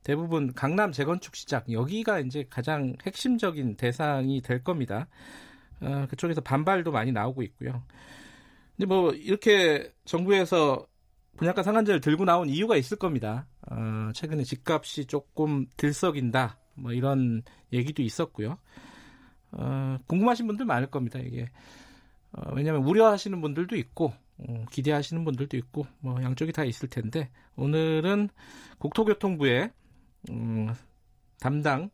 대부분 강남 재건축 시장 여기가 이제 가장 핵심적인 대상이 될 겁니다. 어, 그쪽에서 반발도 많이 나오고 있고요. 근데 뭐 이렇게 정부에서 분양가 상한제를 들고 나온 이유가 있을 겁니다. 어, 최근에 집값이 조금 들썩인다. 뭐 이런 얘기도 있었고요. 어, 궁금하신 분들 많을 겁니다. 이게 어, 왜냐하면 우려하시는 분들도 있고 어, 기대하시는 분들도 있고 뭐 양쪽이 다 있을 텐데 오늘은 국토교통부의 음, 담당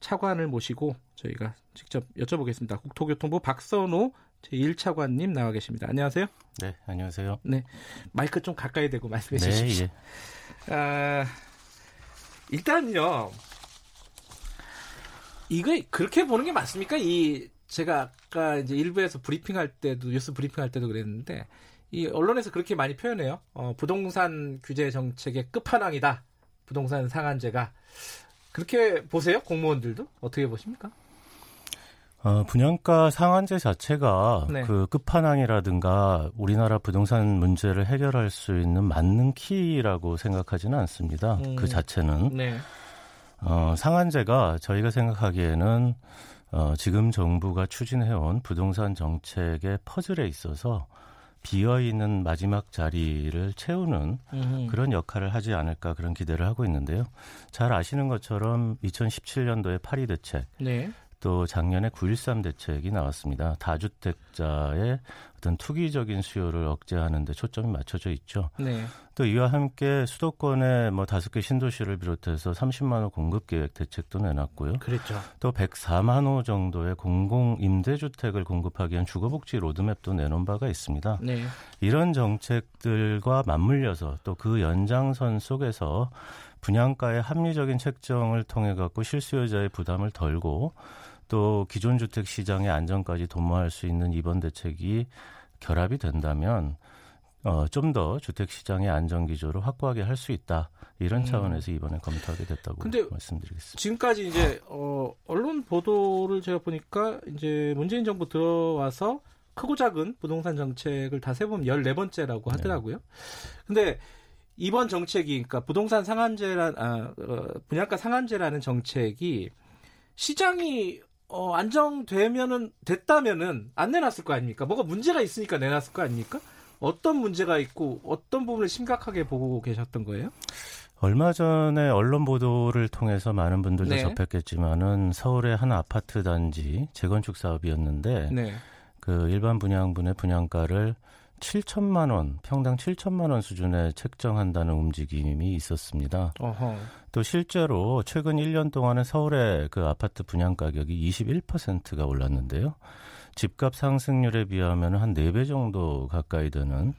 차관을 모시고 저희가 직접 여쭤보겠습니다. 국토교통부 박선호 제1차관님 나와 계십니다. 안녕하세요. 네, 안녕하세요. 네, 마이크 좀 가까이 대고 말씀해 네, 주십시오. 예. 아, 일단요, 이거 그렇게 보는 게 맞습니까? 이 제가 아까 이제 일부에서 브리핑할 때도 뉴스 브리핑할 때도 그랬는데 이 언론에서 그렇게 많이 표현해요. 어, 부동산 규제 정책의 끝판왕이다. 부동산 상한제가 그렇게 보세요? 공무원들도 어떻게 보십니까? 어, 분양가 상한제 자체가 네. 그 끝판왕이라든가 우리나라 부동산 문제를 해결할 수 있는 맞는 키라고 생각하지는 않습니다. 음. 그 자체는. 네. 어, 상한제가 저희가 생각하기에는 어, 지금 정부가 추진해온 부동산 정책의 퍼즐에 있어서 비어 있는 마지막 자리를 채우는 음흠. 그런 역할을 하지 않을까 그런 기대를 하고 있는데요. 잘 아시는 것처럼 2017년도에 파리 대책, 네. 또 작년에 9.13 대책이 나왔습니다. 다주택자의 어떤 투기적인 수요를 억제하는 데 초점이 맞춰져 있죠. 네. 또 이와 함께 수도권의 뭐 다섯 개 신도시를 비롯해서 30만 호 공급 계획 대책도 내놨고요. 그렇죠. 또 104만 호 정도의 공공 임대 주택을 공급하기 위한 주거 복지 로드맵도 내놓은 바가 있습니다. 네. 이런 정책들과 맞물려서 또 그 연장선 속에서 분양가의 합리적인 책정을 통해 갖고 실수요자의 부담을 덜고 또 기존 주택 시장의 안정까지 도모할 수 있는 이번 대책이 결합이 된다면 어, 좀 더 주택 시장의 안정 기조를 확고하게 할 수 있다. 이런 음. 차원에서 이번에 검토하게 됐다고 말씀드리겠습니다. 지금까지 이제 어, 언론 보도를 제가 보니까 이제 문재인 정부 들어와서 크고 작은 부동산 정책을 다 세보면 14번째라고 하더라고요. 네. 근데 이번 정책이 그러니까 부동산 상한제란 아, 어, 분양가 상한제라는 정책이 시장이 어, 안정되면은 됐다면은 안 내놨을 거 아닙니까? 뭐가 문제가 있으니까 내놨을 거 아닙니까? 어떤 문제가 있고 어떤 부분을 심각하게 보고 계셨던 거예요? 얼마 전에 언론 보도를 통해서 많은 분들도 네. 접했겠지만은 서울의 한 아파트 단지 재건축 사업이었는데 네. 그 일반 분양분의 분양가를 7천만 원, 평당 7천만 원 수준에 책정한다는 움직임이 있었습니다. 어허. 또 실제로 최근 1년 동안은 서울의 그 아파트 분양 가격이 21%가 올랐는데요. 집값 상승률에 비하면 한 4배 정도 가까이 되는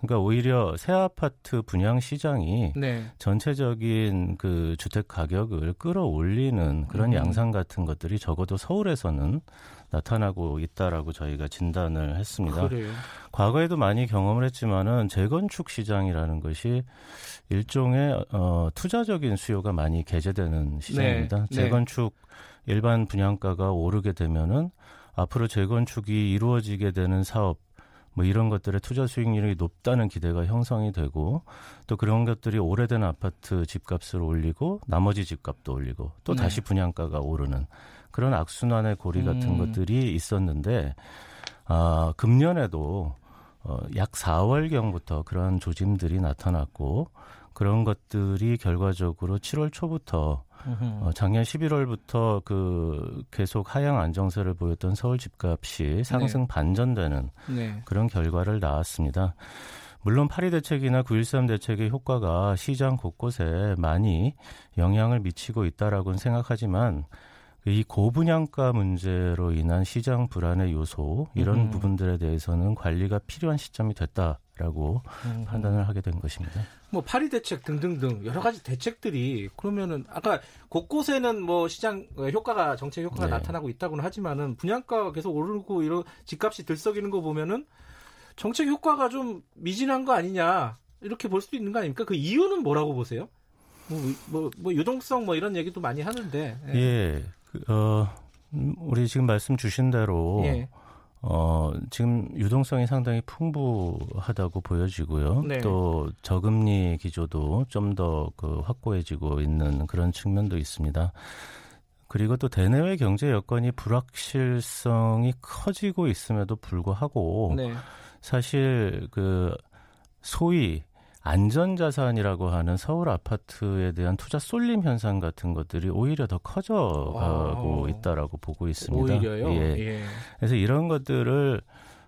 그러니까 오히려 새 아파트 분양 시장이 네. 전체적인 그 주택 가격을 끌어올리는 그런 음. 양상 같은 것들이 적어도 서울에서는 나타나고 있다라고 저희가 진단을 했습니다. 그래요. 과거에도 많이 경험을 했지만은 재건축 시장이라는 것이 일종의 어, 투자적인 수요가 많이 개재되는 시장입니다. 네. 재건축 일반 분양가가 오르게 되면은 앞으로 재건축이 이루어지게 되는 사업 뭐 이런 것들의 투자 수익률이 높다는 기대가 형성이 되고 또 그런 것들이 오래된 아파트 집값을 올리고 나머지 집값도 올리고 또 네. 다시 분양가가 오르는 그런 악순환의 고리 같은 음. 것들이 있었는데 아, 금년에도 어, 약 4월 경부터 그런 조짐들이 나타났고 그런 것들이 결과적으로 7월 초부터 어, 작년 11월부터 그 계속 하향 안정세를 보였던 서울 집값이 상승 네. 반전되는 네. 그런 결과를 낳았습니다. 물론 파리 대책이나 9.13 대책의 효과가 시장 곳곳에 많이 영향을 미치고 있다라고는 생각하지만 이 고분양가 문제로 인한 시장 불안의 요소 이런 음. 부분들에 대해서는 관리가 필요한 시점이 됐다라고 음. 판단을 하게 된 것입니다. 뭐 파리 대책 등등등 여러 가지 대책들이 그러면은 아까 곳곳에는 뭐 시장 효과가 정책 효과가 네. 나타나고 있다고는 하지만은 분양가가 계속 오르고 이런 집값이 들썩이는 거 보면은 정책 효과가 좀 미진한 거 아니냐 이렇게 볼 수도 있는 거 아닙니까? 그 이유는 뭐라고 보세요? 뭐, 뭐, 뭐 유동성 뭐 이런 얘기도 많이 하는데. 예. 예. 그, 어, 음, 우리 지금 말씀 주신 대로 예. 어, 지금 유동성이 상당히 풍부하다고 보여지고요. 네. 또 저금리 기조도 좀 더 그 확고해지고 있는 그런 측면도 있습니다. 그리고 또 대내외 경제 여건이 불확실성이 커지고 있음에도 불구하고 네. 사실 그 소위 안전자산이라고 하는 서울 아파트에 대한 투자 쏠림 현상 같은 것들이 오히려 더 커져가고 있다라고 보고 있습니다. 오히려요? 예. 예. 그래서 이런 것들을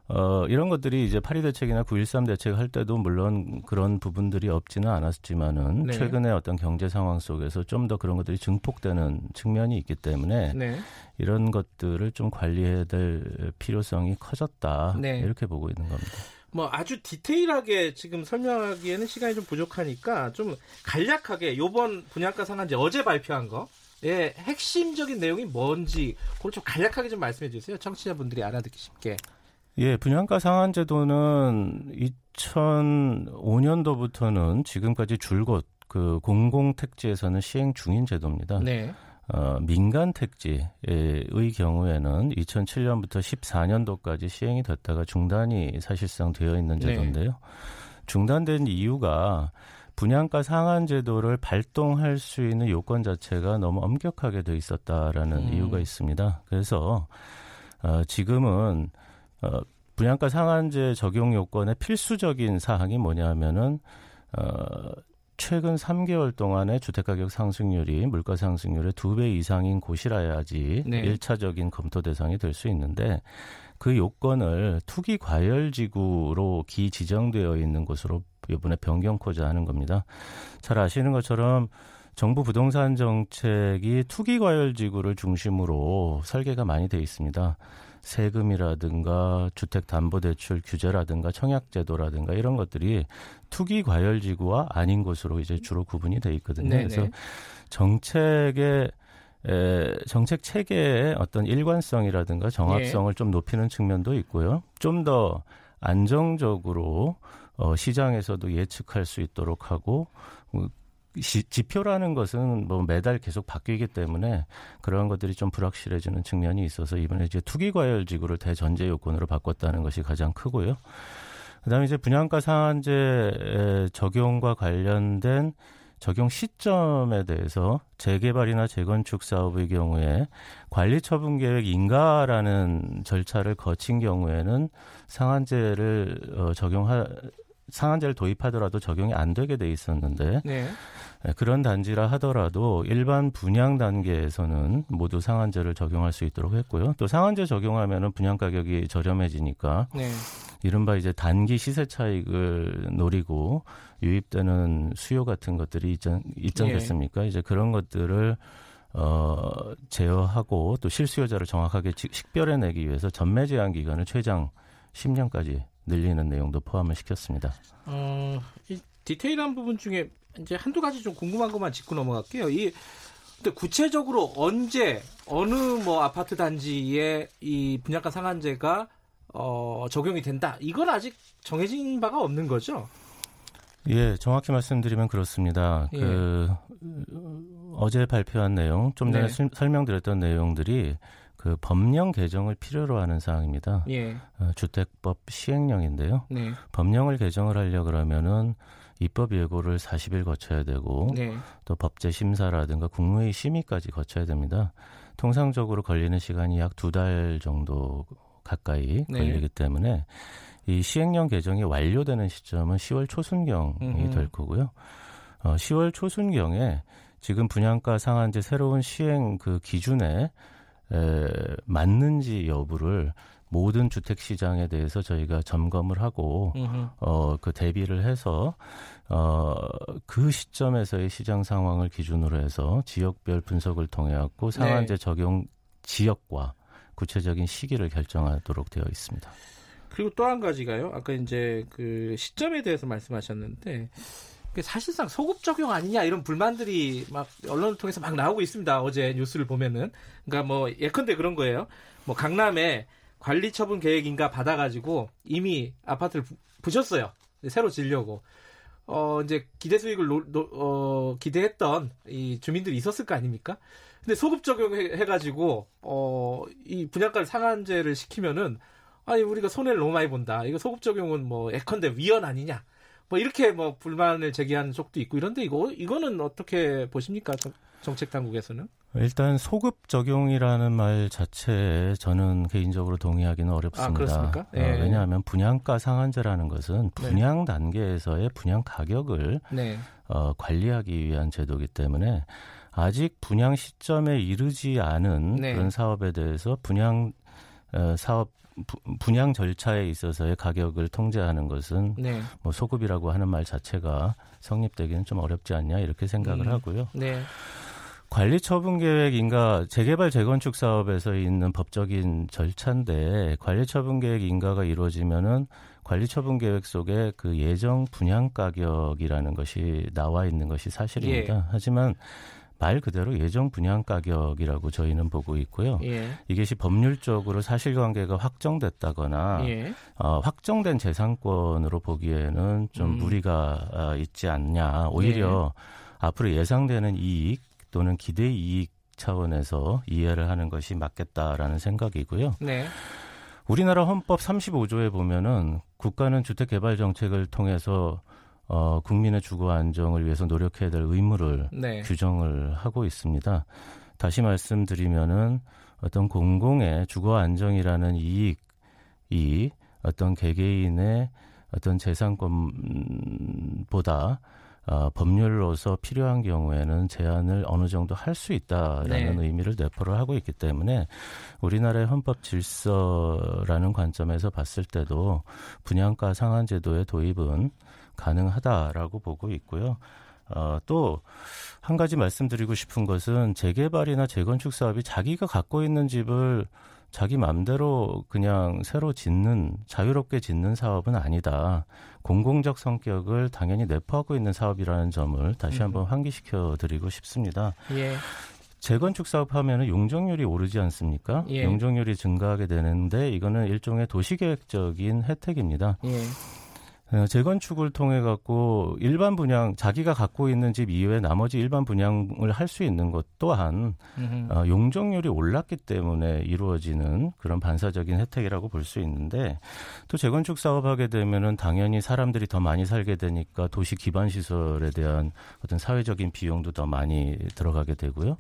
어, 이런 것들이 이제 파리 대책이나 9.13 대책 할 때도 물론 그런 부분들이 없지는 않았지만은 네. 최근에 어떤 경제 상황 속에서 좀 더 그런 것들이 증폭되는 측면이 있기 때문에 네. 이런 것들을 좀 관리해야 될 필요성이 커졌다. 네. 이렇게 보고 있는 겁니다. 뭐 아주 디테일하게 지금 설명하기에는 시간이 좀 부족하니까 좀 간략하게 요번 분양가 상한제 어제 발표한 거 예, 핵심적인 내용이 뭔지 그걸 좀 간략하게 좀 말씀해 주세요. 청취자분들이 알아듣기 쉽게. 예, 분양가 상한제도는 2005년도부터는 지금까지 줄곧 그 공공택지에서는 시행 중인 제도입니다. 네. 어, 민간 택지의 경우에는 2007년부터 14년도까지 시행이 됐다가 중단이 사실상 되어 있는 네. 제도인데요. 네. 중단된 이유가 분양가 상한 제도를 발동할 수 있는 요건 자체가 너무 엄격하게 돼 있었다라는 음. 이유가 있습니다. 그래서 어, 지금은 어, 분양가 상한제 적용 요건의 필수적인 사항이 뭐냐면은 어, 최근 3개월 동안의 주택가격 상승률이 물가 상승률의 2배 이상인 곳이라야지 네. 1차적인 검토 대상이 될 수 있는데 그 요건을 투기 과열 지구로 기 지정되어 있는 곳으로 이번에 변경코자 하는 겁니다. 잘 아시는 것처럼 정부 부동산 정책이 투기 과열 지구를 중심으로 설계가 많이 돼 있습니다. 세금이라든가 주택담보대출 규제라든가 청약제도라든가 이런 것들이 투기 과열지구와 아닌 곳으로 이제 주로 구분이 돼 있거든요. 네네. 그래서 정책의 에, 정책 체계의 어떤 일관성이라든가 정합성을 예. 좀 높이는 측면도 있고요. 좀 더 안정적으로 어, 시장에서도 예측할 수 있도록 하고 시, 지표라는 것은 뭐 매달 계속 바뀌기 때문에 그런 것들이 좀 불확실해지는 측면이 있어서 이번에 이제 투기 과열 지구를 대전제 요건으로 바꿨다는 것이 가장 크고요. 그다음에 이제 분양가 상한제 적용과 관련된 적용 시점에 대해서 재개발이나 재건축 사업의 경우에 관리 처분 계획 인가라는 절차를 거친 경우에는 상한제를 어, 적용할 상한제를 도입하더라도 적용이 안 되게 돼 있었는데 네. 예, 그런 단지라 하더라도 일반 분양 단계에서는 모두 상한제를 적용할 수 있도록 했고요. 또 상한제 적용하면은 분양 가격이 저렴해지니까 네. 이른바 이제 단기 시세 차익을 노리고 유입되는 수요 같은 것들이 있지, 있지 않겠습니까? 예. 이제 그런 것들을 어, 제어하고 또 실수요자를 정확하게 식별해내기 위해서 전매 제한 기간을 최장 10년까지 늘리는 내용도 포함을 시켰습니다. 어, 이 디테일한 부분 중에 이제 한두 가지 좀 궁금한 것만 짚고 넘어갈게요. 이 근데 구체적으로 언제 어느 뭐 아파트 단지에 이 분양가 상한제가 어, 적용이 된다. 이건 아직 정해진 바가 없는 거죠? 예, 정확히 말씀드리면 그렇습니다. 예. 그 어제 발표한 내용, 좀 전에 네. 설명드렸던 내용들이 그 법령 개정을 필요로 하는 사항입니다. 예. 어, 주택법 시행령인데요. 네. 법령을 개정을 하려 그러면은 입법 예고를 40일 거쳐야 되고 네. 또 법제 심사라든가 국무회의 심의까지 거쳐야 됩니다. 통상적으로 걸리는 시간이 약 두 달 정도 가까이 네. 걸리기 때문에 이 시행령 개정이 완료되는 시점은 10월 초순경이 음흠. 될 거고요. 어, 10월 초순경에 지금 분양가 상한제 새로운 시행 그 기준에 에, 맞는지 여부를 모든 주택 시장에 대해서 저희가 점검을 하고 어, 그 대비를 해서 어, 그 시점에서의 시장 상황을 기준으로 해서 지역별 분석을 통해 갖고 상한제 네. 적용 지역과 구체적인 시기를 결정하도록 되어 있습니다. 그리고 또 한 가지가요. 아까 이제 그 시점에 대해서 말씀하셨는데 사실상 소급 적용 아니냐 이런 불만들이 막 언론을 통해서 막 나오고 있습니다. 어제 뉴스를 보면은 그러니까 뭐 예컨대 그런 거예요. 뭐 강남에 관리 처분 계획인가 받아가지고 이미 아파트를 부, 셨어요 새로 지려고. 어 이제 기대 수익을 노, 노, 어, 기대했던 이 주민들이 있었을 거 아닙니까? 근데 소급 적용해가지고 어 이 분양가를 상한제를 시키면은 아니 우리가 손해를 너무 많이 본다. 이거 소급 적용은 뭐 예컨대 위헌 아니냐? 뭐 이렇게 뭐 불만을 제기하는 쪽도 있고 이런데 이거 이거는 어떻게 보십니까? 정책 당국에서는? 일단 소급 적용이라는 말 자체에 저는 개인적으로 동의하기는 어렵습니다. 아, 그렇습니까? 네. 어, 왜냐하면 분양가 상한제라는 것은 네. 분양 네. 단계에서의 분양 가격을 네. 어, 관리하기 위한 제도이기 때문에 아직 분양 시점에 이르지 않은 네. 그런 사업에 대해서 분양 어, 사업 분양 절차에 있어서의 가격을 통제하는 것은 네. 뭐 소급이라고 하는 말 자체가 성립되기는 좀 어렵지 않냐 이렇게 생각을 음. 하고요. 네. 관리 처분 계획인가 재개발 재건축 사업에서 있는 법적인 절차인데 관리 처분 계획 인가가 이루어지면은 관리 처분 계획 속에 그 예정 분양 가격이라는 것이 나와 있는 것이 사실입니다. 예. 하지만 말 그대로 예정 분양 가격이라고 저희는 보고 있고요. 예. 이것이 법률적으로 사실관계가 확정됐다거나 예. 어, 확정된 재산권으로 보기에는 좀 음. 무리가 어, 있지 않냐. 오히려 예. 앞으로 예상되는 이익 또는 기대 이익 차원에서 이해를 하는 것이 맞겠다라는 생각이고요. 네. 우리나라 헌법 35조에 보면은 국가는 주택 개발 정책을 통해서 어, 국민의 주거 안정을 위해서 노력해야 될 의무를 네. 규정을 하고 있습니다. 다시 말씀드리면은 어떤 공공의 주거 안정이라는 이익이 어떤 개개인의 어떤 재산권보다 어, 법률로서 필요한 경우에는 제한을 어느 정도 할 수 있다라는 네. 의미를 내포를 하고 있기 때문에 우리나라의 헌법 질서라는 관점에서 봤을 때도 분양가 상한 제도의 도입은 가능하다라고 보고 있고요. 어, 또, 한 가지 말씀드리고 싶은 것은 재개발이나 재건축 사업이 자기가 갖고 있는 집을 자기 맘대로 그냥 새로 짓는, 자유롭게 짓는 사업은 아니다. 공공적 성격을 당연히 내포하고 있는 사업이라는 점을 다시 한번 음. 환기시켜 드리고 싶습니다. 예. 재건축 사업하면은 용적률이 오르지 않습니까? 예. 용적률이 증가하게 되는데 이거는 일종의 도시계획적인 혜택입니다. 예. 어, 재건축을 통해 갖고 일반 분양 자기가 갖고 있는 집 이외에 나머지 일반 분양을 할 수 있는 것 또한 어, 용적률이 올랐기 때문에 이루어지는 그런 반사적인 혜택이라고 볼 수 있는데 또 재건축 사업하게 되면은 당연히 사람들이 더 많이 살게 되니까 도시 기반 시설에 대한 어떤 사회적인 비용도 더 많이 들어가게 되고요.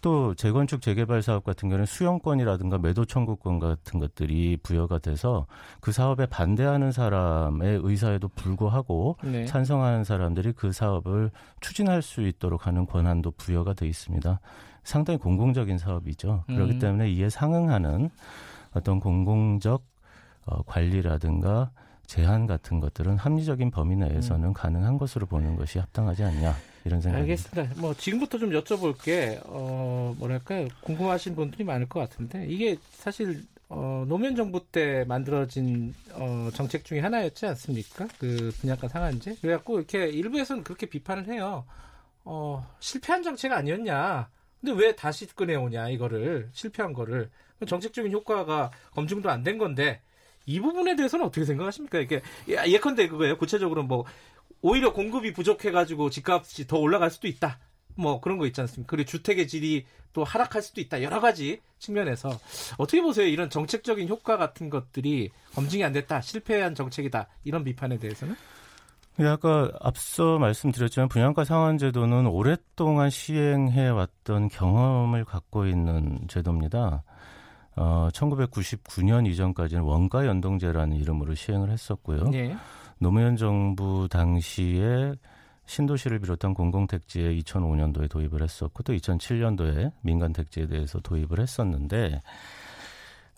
또 재건축 재개발 사업 같은 경우는 수용권이라든가 매도 청구권 같은 것들이 부여가 돼서 그 사업에 반대하는 사람의 의사에도 불구하고 네. 찬성하는 사람들이 그 사업을 추진할 수 있도록 하는 권한도 부여가 돼 있습니다. 상당히 공공적인 사업이죠. 그렇기 음. 때문에 이에 상응하는 어떤 공공적 어, 관리라든가 제한 같은 것들은 합리적인 범위 내에서는 음. 가능한 것으로 보는 것이 합당하지 않냐 이런 생각이 알겠습니다. 뭐 지금부터 좀 여쭤볼게 어 뭐랄까요 궁금하신 분들이 많을 것 같은데 이게 사실 어, 노무현 정부 때 만들어진 어, 정책 중에 하나였지 않습니까? 그 분양가 상한제. 그래갖고 이렇게 일부에서는 그렇게 비판을 해요. 어, 실패한 정책 아니었냐? 근데 왜 다시 꺼내오냐 이거를 실패한 거를 정책적인 효과가 검증도 안 된 건데 이 부분에 대해서는 어떻게 생각하십니까? 이게 예컨대 그거예요. 구체적으로 뭐 오히려 공급이 부족해가지고 집값이 더 올라갈 수도 있다. 뭐 그런 거 있지 않습니까? 그리고 주택의 질이 또 하락할 수도 있다. 여러 가지 측면에서 어떻게 보세요? 이런 정책적인 효과 같은 것들이 검증이 안 됐다. 실패한 정책이다. 이런 비판에 대해서는? 예, 아까 앞서 말씀드렸지만 분양가 상한제도는 오랫동안 시행해 왔던 경험을 갖고 있는 제도입니다. 어, 1999년 이전까지는 원가 연동제라는 이름으로 시행을 했었고요. 네. 노무현 정부 당시에 신도시를 비롯한 공공택지에 2005년도에 도입을 했었고 또 2007년도에 민간택지에 대해서 도입을 했었는데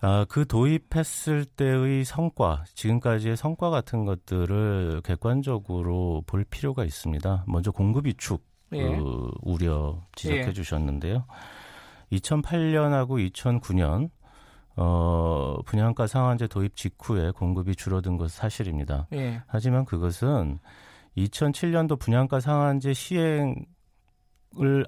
아, 그 도입했을 때의 성과, 지금까지의 성과 같은 것들을 객관적으로 볼 필요가 있습니다. 먼저 공급 위축 예. 그 우려 지적해 예. 주셨는데요. 2008년하고 2009년 어, 분양가 상한제 도입 직후에 공급이 줄어든 것은 사실입니다. 예. 하지만 그것은 2007년도 분양가 상한제 시행을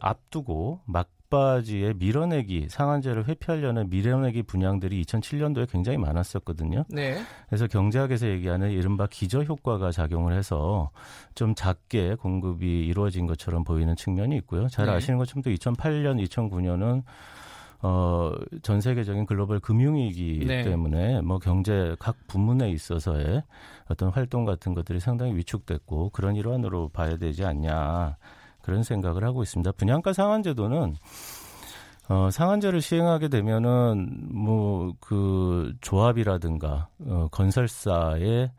앞두고 막 막바지에 밀어내기 상한제를 회피하려는 밀어내기 분양들이 2007년도에 굉장히 많았었거든요. 네. 그래서 경제학에서 얘기하는 이른바 기저 효과가 작용을 해서 좀 작게 공급이 이루어진 것처럼 보이는 측면이 있고요. 잘 네. 아시는 것처럼 또 2008년, 2009년은 어, 전 세계적인 글로벌 금융위기 네. 때문에 뭐 경제 각 부문에 있어서의 어떤 활동 같은 것들이 상당히 위축됐고 그런 일환으로 봐야 되지 않냐. 그런 생각을 하고 있습니다. 분양가 상한제도는 어, 상한제를 시행하게 되면은 뭐 그 조합이라든가 어, 건설사의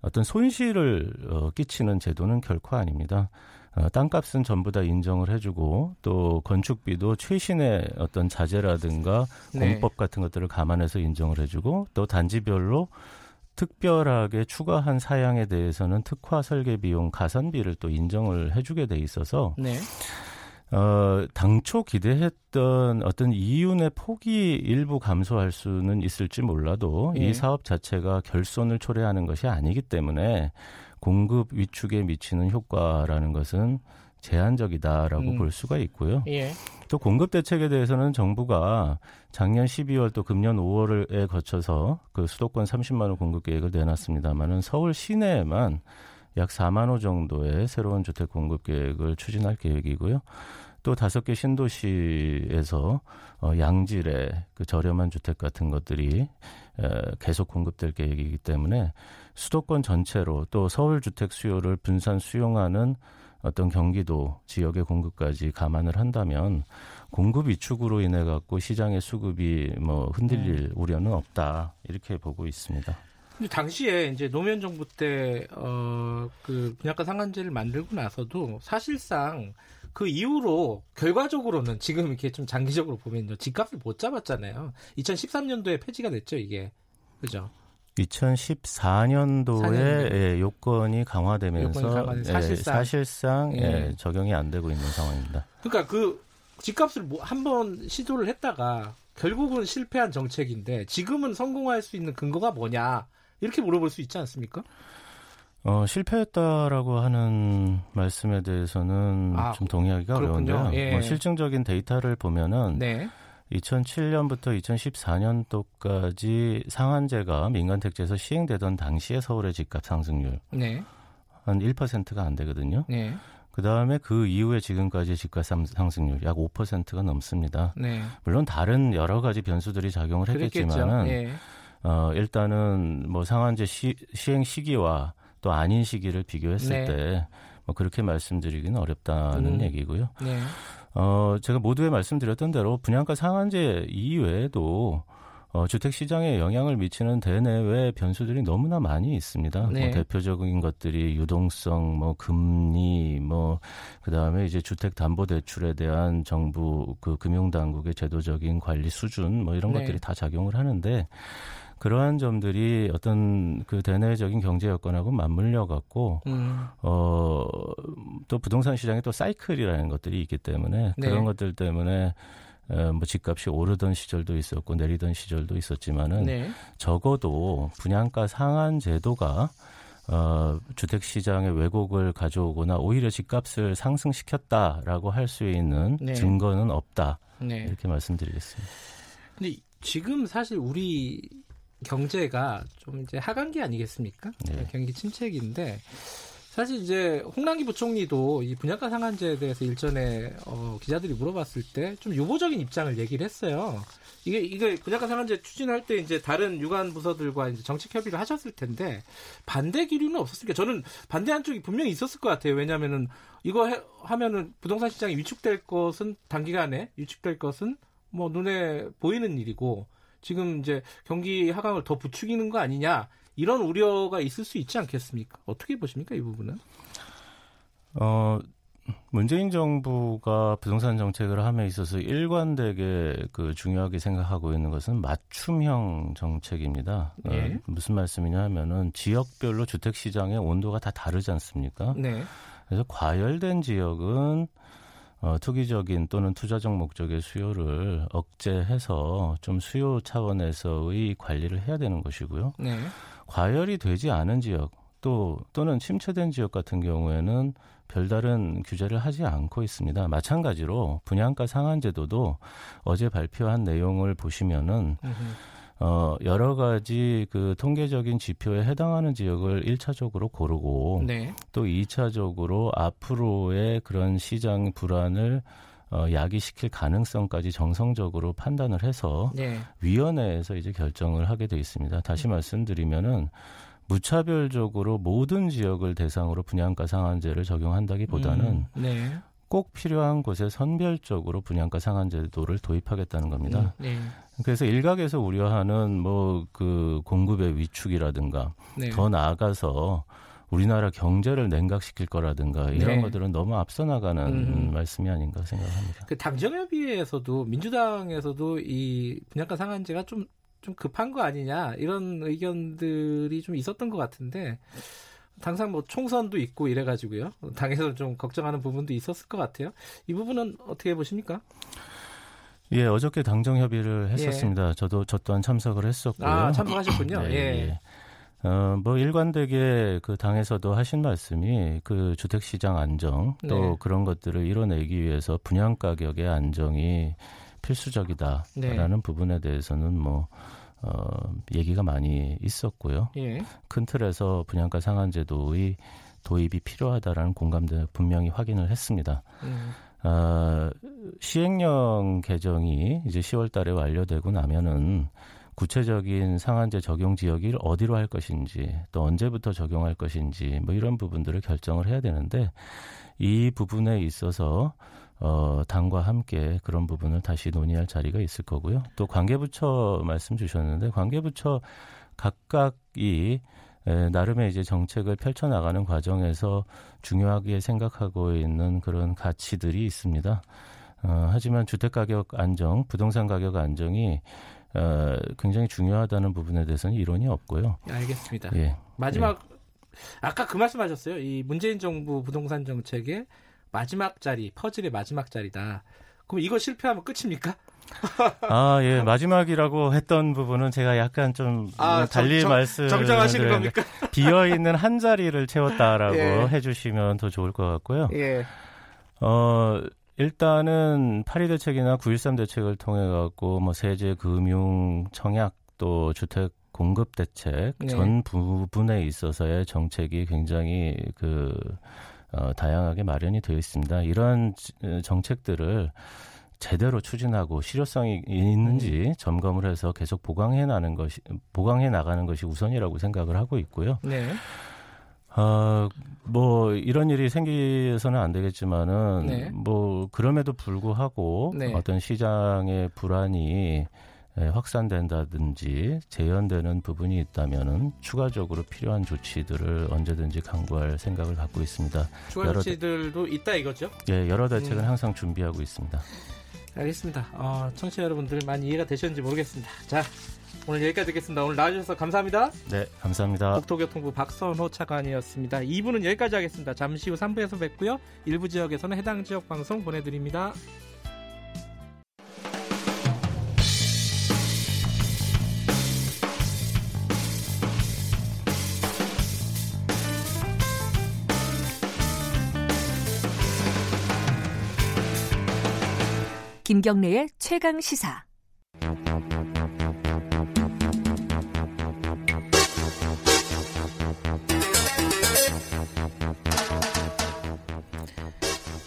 어떤 손실을 어, 끼치는 제도는 결코 아닙니다. 어, 땅값은 전부 다 인정을 해주고 또 건축비도 최신의 어떤 자재라든가 네. 공법 같은 것들을 감안해서 인정을 해주고 또 단지별로 특별하게 추가한 사양에 대해서는 특화 설계 비용 가산비를 또 인정을 해주게 돼 있어서 네. 어, 당초 기대했던 어떤 이윤의 폭이 일부 감소할 수는 있을지 몰라도 예. 이 사업 자체가 결손을 초래하는 것이 아니기 때문에 공급 위축에 미치는 효과라는 것은 제한적이다라고 음. 볼 수가 있고요. 예. 또 공급 대책에 대해서는 정부가 작년 12월 또 금년 5월에 거쳐서 그 수도권 30만 호 공급 계획을 내놨습니다만은 서울 시내에만 약 4만 호 정도의 새로운 주택 공급 계획을 추진할 계획이고요. 또 다섯 개 신도시에서 어, 양질의 그 저렴한 주택 같은 것들이 에, 계속 공급될 계획이기 때문에 수도권 전체로 또 서울 주택 수요를 분산 수용하는 어떤 경기도 지역의 공급까지 감안을 한다면 공급 위축으로 인해 갖고 시장의 수급이 뭐 흔들릴 네. 우려는 없다 이렇게 보고 있습니다. 근데 당시에 이제 노무현 정부 때어그 분양가 상한제를 만들고 나서도 사실상 그 이후로 결과적으로는 지금 이렇게 좀 장기적으로 보면요 집값을 못 잡았잖아요. 2013년도에 폐지가 됐죠 이게 그죠? 2014년도에 예, 요건이 강화되면서 예, 사실상, 사실상 예. 예. 적용이 안 되고 있는 상황입니다. 그러니까 그 집값을 뭐 한번 시도를 했다가 결국은 실패한 정책인데 지금은 성공할 수 있는 근거가 뭐냐 이렇게 물어볼 수 있지 않습니까? 어, 실패했다라고 하는 말씀에 대해서는 아, 좀 동의하기가 그렇군요. 어려운데요. 예. 뭐 실증적인 데이터를 보면은 네. 2007년부터 2014년도까지 상한제가 민간 택지에서 시행되던 당시의 서울의 집값 상승률 네. 한 1%가 안 되거든요. 네. 그 다음에 그 이후에 지금까지 집값 상승률 약 5%가 넘습니다. 네. 물론 다른 여러 가지 변수들이 작용을 했겠지만은 네. 어, 일단은 뭐 상한제 시, 시행 시기와 또 아닌 시기를 비교했을 네. 때뭐 그렇게 말씀드리기는 어렵다는 음. 얘기고요. 네. 어, 제가 모두에 말씀드렸던 대로 분양가 상한제 이외에도 어, 주택 시장에 영향을 미치는 대내외 변수들이 너무나 많이 있습니다. 뭐 네. 뭐 대표적인 것들이 유동성, 뭐 금리, 뭐 그다음에 이제 주택 담보 대출에 대한 정부 그 금융 당국의 제도적인 관리 수준 뭐 이런 네. 것들이 다 작용을 하는데 그러한 점들이 어떤 그 대내적인 경제 여건하고 맞물려 갖고 음. 어또 부동산 시장에 또 사이클이라는 것들이 있기 때문에 네. 그런 것들 때문에 어, 뭐 집값이 오르던 시절도 있었고 내리던 시절도 있었지만은 네. 적어도 분양가 상한 제도가 어, 주택 시장의 왜곡을 가져오거나 오히려 집값을 상승시켰다라고 할 수 있는 네. 증거는 없다. 네. 이렇게 말씀드리겠습니다. 근데 지금 사실 우리 경제가 좀 이제 하강기 아니겠습니까? 네. 경기 침체기인데 사실 이제 홍남기 부총리도 이 분양가 상한제에 대해서 일전에 어, 기자들이 물어봤을 때 좀 유보적인 입장을 얘기를 했어요. 이게 이게 분양가 상한제 추진할 때 이제 다른 유관 부서들과 이제 정책 협의를 하셨을 텐데 반대 기류는 없었으니까 저는 반대한 쪽이 분명히 있었을 것 같아요. 왜냐하면은 이거 해, 하면은 부동산 시장이 위축될 것은 단기간에 위축될 것은 뭐 눈에 보이는 일이고 지금 이제 경기 하강을 더 부추기는 거 아니냐 이런 우려가 있을 수 있지 않겠습니까? 어떻게 보십니까 이 부분은? 어 문재인 정부가 부동산 정책을 함에 있어서 일관되게 그 중요하게 생각하고 있는 것은 맞춤형 정책입니다. 어, 예. 어, 무슨 말씀이냐 하면은 지역별로 주택 시장의 온도가 다 다르지 않습니까? 네. 그래서 과열된 지역은 어, 투기적인 또는 투자적 목적의 수요를 억제해서 좀 수요 차원에서의 관리를 해야 되는 것이고요. 네. 과열이 되지 않은 지역 또 또는 침체된 지역 같은 경우에는 별다른 규제를 하지 않고 있습니다. 마찬가지로 분양가 상한 제도도 어제 발표한 내용을 보시면은 어, 여러 가지 그 통계적인 지표에 해당하는 지역을 1차적으로 고르고 네. 또 2차적으로 앞으로의 그런 시장 불안을 어, 야기시킬 가능성까지 정성적으로 판단을 해서 네. 위원회에서 이제 결정을 하게 돼 있습니다. 다시 음. 말씀드리면은 무차별적으로 모든 지역을 대상으로 분양가 상한제를 적용한다기보다는 음, 네. 꼭 필요한 곳에 선별적으로 분양가 상한제도를 도입하겠다는 겁니다. 음, 네. 그래서 일각에서 우려하는 뭐 그 공급의 위축이라든가 네. 더 나아가서 우리나라 경제를 냉각시킬 거라든가 이런 네. 것들은 너무 앞서 나가는 음. 말씀이 아닌가 생각합니다. 그 당정협의회에서도 민주당에서도 이 분양가 상한제가 좀좀 급한 거 아니냐 이런 의견들이 좀 있었던 것 같은데 당장 뭐 총선도 있고 이래가지고요 당에서 좀 걱정하는 부분도 있었을 것 같아요. 이 부분은 어떻게 보십니까? 예, 어저께 당정 협의를 했었습니다. 예. 저도 저 또한 참석을 했었고요. 아, 참석하셨군요. [LAUGHS] 네, 예. 예. 어, 뭐 일관되게 그 당에서도 하신 말씀이 그 주택 시장 안정 또 네. 그런 것들을 이뤄내기 위해서 분양 가격의 안정이 필수적이다라는 네. 부분에 대해서는 뭐 어, 얘기가 많이 있었고요. 예. 큰 틀에서 분양가 상한제도의 도입이 필요하다라는 공감대 분명히 확인을 했습니다. 음. 어, 시행령 개정이 이제 10월 달에 완료되고 나면은 구체적인 상한제 적용 지역을 어디로 할 것인지 또 언제부터 적용할 것인지 뭐 이런 부분들을 결정을 해야 되는데 이 부분에 있어서 어, 당과 함께 그런 부분을 다시 논의할 자리가 있을 거고요. 또 관계부처 말씀 주셨는데 관계부처 각각이 에, 나름의 이제 정책을 펼쳐나가는 과정에서 중요하게 생각하고 있는 그런 가치들이 있습니다. 어, 하지만 주택가격 안정, 부동산 가격 안정이 어, 굉장히 중요하다는 부분에 대해서는 이론이 없고요. 알겠습니다. 예. 마지막 예. 아까 그 말씀하셨어요. 이 문재인 정부 부동산 정책에 마지막 자리, 퍼즐의 마지막 자리다. 그럼 이거 실패하면 끝입니까? [LAUGHS] 아, 예. 마지막이라고 했던 부분은 제가 약간 좀 아, 달리 정, 말씀 정정하시는 겁니까? [LAUGHS] 비어 있는 한 자리를 채웠다라고 예. 해 주시면 더 좋을 것 같고요. 예. 어, 일단은 8.2 대책이나 9.13 대책을 통해 갖고 뭐 세제, 금융, 청약 또 주택 공급 대책 네. 전 부분에 있어서의 정책이 굉장히 그 어, 다양하게 마련이 되어 있습니다. 이러한 어, 정책들을 제대로 추진하고 실효성이 있는지 음. 점검을 해서 계속 보강해 나는 것이 보강해 나가는 것이 우선이라고 생각을 하고 있고요. 네. 어, 뭐 이런 일이 생기서는 안 되겠지만은 네. 뭐 그럼에도 불구하고 네. 어떤 시장의 불안이 예, 확산된다든지 재현되는 부분이 있다면은 추가적으로 필요한 조치들을 언제든지 강구할 생각을 갖고 있습니다. 추가 조치들도 대... 있다 이거죠? 예, 여러 대책은 음. 항상 준비하고 있습니다. 알겠습니다. 어, 청취자 여러분들 많이 이해가 되셨는지 모르겠습니다. 자, 오늘 여기까지 듣겠습니다. 오늘 나와주셔서 감사합니다. 네, 감사합니다. 국토교통부 박선호 차관이었습니다. 2부는 여기까지 하겠습니다. 잠시 후 3부에서 뵙고요. 일부 지역에서는 해당 지역 방송 보내드립니다. 김경래의 최강 시사.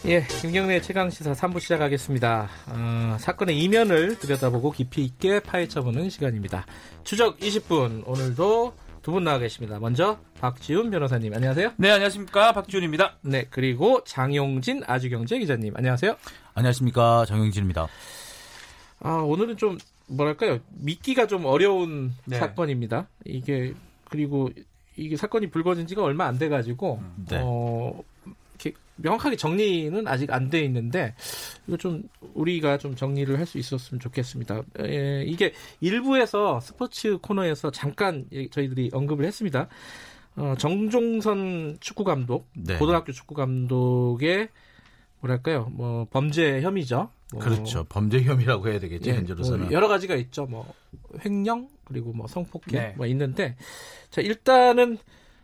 예, 김경래 최강 시사 3부 시작하겠습니다. 어, 사건의 이면을 들여다보고 깊이 있게 파헤쳐보는 시간입니다. 추적 20분 오늘도 두 분 나와 계십니다. 먼저 박지훈 변호사님 안녕하세요. 네, 안녕하십니까 박지훈입니다. 네, 그리고 장용진 아주경제 기자님 안녕하세요. 안녕하십니까 정영진입니다. 아 오늘은 좀 뭐랄까요 믿기가 좀 어려운 네. 사건입니다. 이게 그리고 이게 사건이 불거진 지가 얼마 안 돼가지고 네. 어 명확하게 정리는 아직 안 돼 있는데 이거 좀 우리가 좀 정리를 할 수 있었으면 좋겠습니다. 에, 이게 일부에서 스포츠 코너에서 잠깐 저희들이 언급을 했습니다. 어, 정종선 축구 감독, 네. 고등학교 축구 감독의 뭐랄까요, 뭐 범죄 혐의죠. 뭐, 그렇죠. 범죄 혐의라고 해야 되겠죠. 예, 현재로서는 뭐 여러 가지가 있죠. 뭐 횡령 그리고 뭐 성폭행 네. 뭐 있는데 자 일단은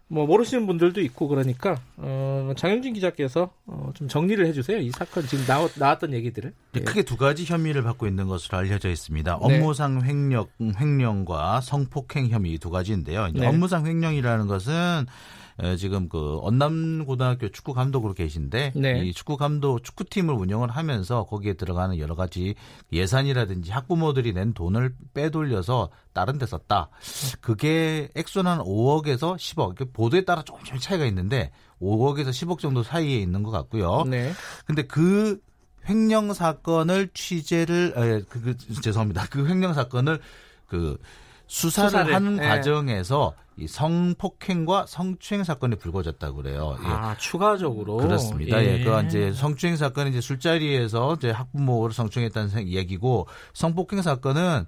뭐 모르시는 분들도 있고 그러니까 어, 장영진 기자께서 어, 좀 정리를 해주세요. 이 사건 지금 나왔, 나왔던 얘기들을 네, 크게 두 가지 혐의를 받고 있는 것으로 알려져 있습니다. 네. 업무상 횡령, 횡령과 성폭행 혐의 두 가지인데요. 네. 업무상 횡령이라는 것은 지금 그 언남 고등학교 축구 감독으로 계신데 네. 이 축구 감독 축구팀을 운영을 하면서 거기에 들어가는 여러 가지 예산이라든지 학부모들이 낸 돈을 빼돌려서 다른 데 썼다. 그게 액수는 한 5억에서 10억. 보도에 따라 조금씩 차이가 있는데 5억에서 10억 정도 사이에 있는 것 같고요. 네. 근데 그 횡령 사건을 취재를 에, 그, 그, 죄송합니다. 그 횡령 사건을 그 수사를, 수사를 하는 네. 과정에서 이 성폭행과 성추행 사건이 불거졌다고 그래요. 예. 아, 추가적으로 그렇습니다. 예. 예. 그 이제 성추행 사건은 이제 술자리에서 이제 학부모를 성추행했다는 얘기고 성폭행 사건은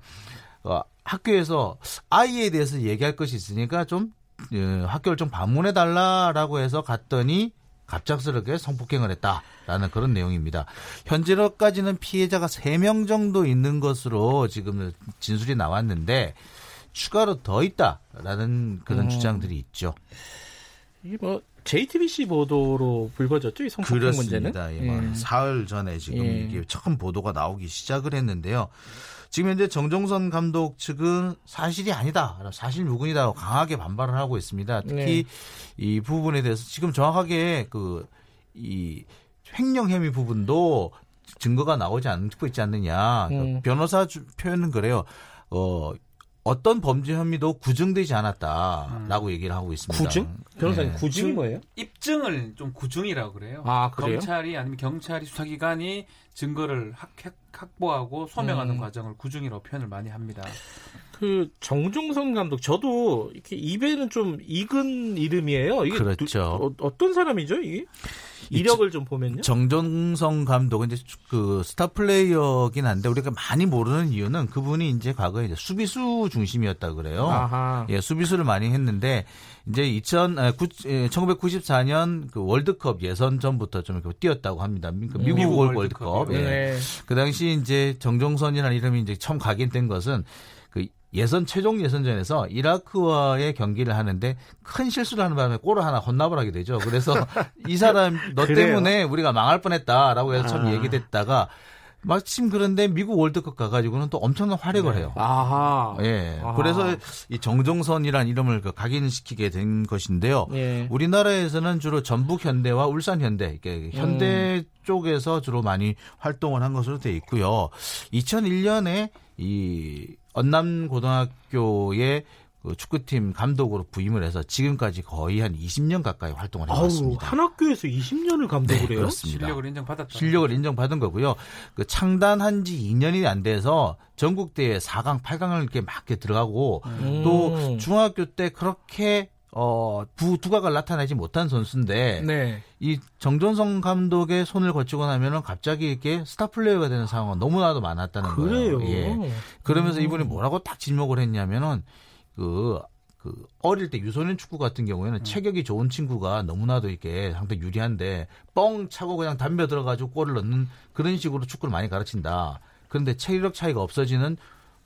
어, 학교에서 아이에 대해서 얘기할 것이 있으니까 좀 예, 학교를 좀 방문해 달라라고 해서 갔더니 갑작스럽게 성폭행을 했다라는 그런 내용입니다. 현재로까지는 피해자가 3명 정도 있는 것으로 지금 진술이 나왔는데 추가로 더 있다라는 그런 음. 주장들이 있죠. 이게 뭐 JTBC 보도로 불거졌죠, 이 성폭행 그렇습니다. 문제는. 예, 뭐 예. 사흘 전에 지금 예. 이게 처음 보도가 나오기 시작을 했는데요. 지금 현재 정종선 감독 측은 사실이 아니다, 사실 무근이다 강하게 반발을 하고 있습니다. 특히 네. 이 부분에 대해서 지금 정확하게 그 이 횡령 혐의 부분도 증거가 나오지 않고 있지 않느냐. 음. 변호사 표현은 그래요. 어 어떤 범죄 혐의도 구증되지 않았다라고 음. 얘기를 하고 있습니다. 구증? 변호사님 네. 구증이 뭐예요? 입증을 좀 구증이라고 그래요. 아, 그래요? 검찰이 아니면 경찰이 수사기관이 증거를 확, 확보하고 소명하는 음. 과정을 구증이라고 표현을 많이 합니다. 그 정종선 감독 저도 이렇게 입에는 좀 익은 이름이에요. 이게 그렇죠. 어, 떤 사람이죠 이게? 이력을 좀 보면요. 정정성 감독은 이제 그 스타 플레이어긴 한데 우리가 많이 모르는 이유는 그분이 이제 과거에 이제 수비수 중심이었다 그래요. 아하. 예, 수비수를 많이 했는데 이제 2000 1994년 그 월드컵 예선 전부터 좀 이렇게 뛰었다고 합니다. 그 미국, 미국 월드컵. 월드컵. 예. 네. 그 당시 이제 정정선이라는 이름이 이제 처음 각인된 것은 예선 최종 예선전에서 이라크와의 경기를 하는데 큰 실수를 하는 바람에 골을 하나 혼납을 하게 되죠. 그래서 이 사람 [LAUGHS] 너 때문에 우리가 망할 뻔했다라고 해서 처음 아. 얘기됐다가 마침 그런데 미국 월드컵 가가지고는 또 엄청난 활약을 네. 해요. 아하. 예. 아하. 그래서 이 정종선이란 이름을 그 각인시키게 된 것인데요. 예. 우리나라에서는 주로 전북 현대와 울산 현대, 이게 현대 음. 쪽에서 주로 많이 활동을 한 것으로 돼 있고요. 2001년에 이 언남고등학교의 그 축구팀 감독으로 부임을 해서 지금까지 거의 한 20년 가까이 활동을 해왔습니다. 한 학교에서 20년을 감독을 네, 해요? 그렇습니다. 실력을 인정받았다. 실력을 인정받은 거고요. 그 창단한 지 2년이 안 돼서 전국대회 4강, 8강을 이렇게 막 들어가고 음. 또 중학교 때 그렇게 어, 부, 두각을 나타내지 못한 선수인데, 네. 이 정전성 감독의 손을 거치고 나면은 갑자기 이렇게 스타 플레이어가 되는 상황은 너무나도 많았다는 그래요? 거예요. 예. 그러면서 음. 이분이 뭐라고 딱 지목을 했냐면은, 그, 그, 어릴 때 유소년 축구 같은 경우에는 음. 체격이 좋은 친구가 너무나도 이렇게 상당히 유리한데, 뻥 차고 그냥 담벼 들어가지고 골을 넣는 그런 식으로 축구를 많이 가르친다. 그런데 체력 차이가 없어지는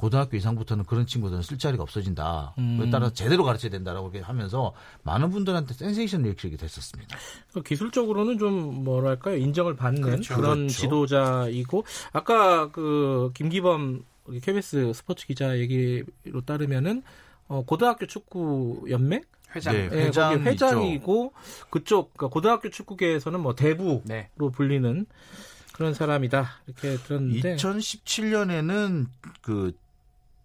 고등학교 이상부터는 그런 친구들은 쓸 자리가 없어진다. 음. 그에 따라 제대로 가르쳐야 된다라고 이렇게 하면서 많은 분들한테 센세이션 일으키게 됐었습니다. 그 기술적으로는 좀 뭐랄까요 인정을 받는 그렇죠. 그런 그렇죠. 지도자이고 아까 그 김기범 KBS 스포츠 기자 얘기로 따르면은 어, 고등학교 축구 연맹 회장 네, 네, 회장 회장이고 그쪽 그러니까 고등학교 축구계에서는 뭐 대부로 네. 불리는 그런 사람이다 이렇게 들었는데 2017년에는 그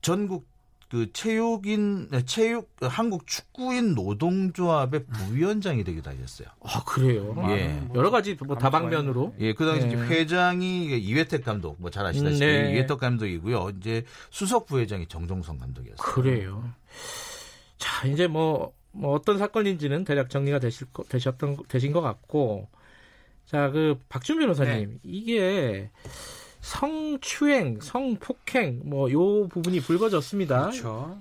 전국 그 체육인 체육 한국 축구인 노동조합의 부위원장이 되기도 하셨어요. 아 그래요? 예, 뭐 여러 가지 뭐 다방면으로. 예, 그 당시 네. 회장이 이회택 감독, 뭐 잘 아시다시피 음, 네. 이회택 감독이고요. 이제 수석 부회장이 정종성 감독이었어요. 그래요. 자, 이제 뭐, 뭐 어떤 사건인지는 대략 정리가 되실 거, 되셨던 되신 것 같고 자, 그 박준 변호사님, 네. 이게 성추행, 성폭행 뭐 요 부분이 불거졌습니다. 그렇죠.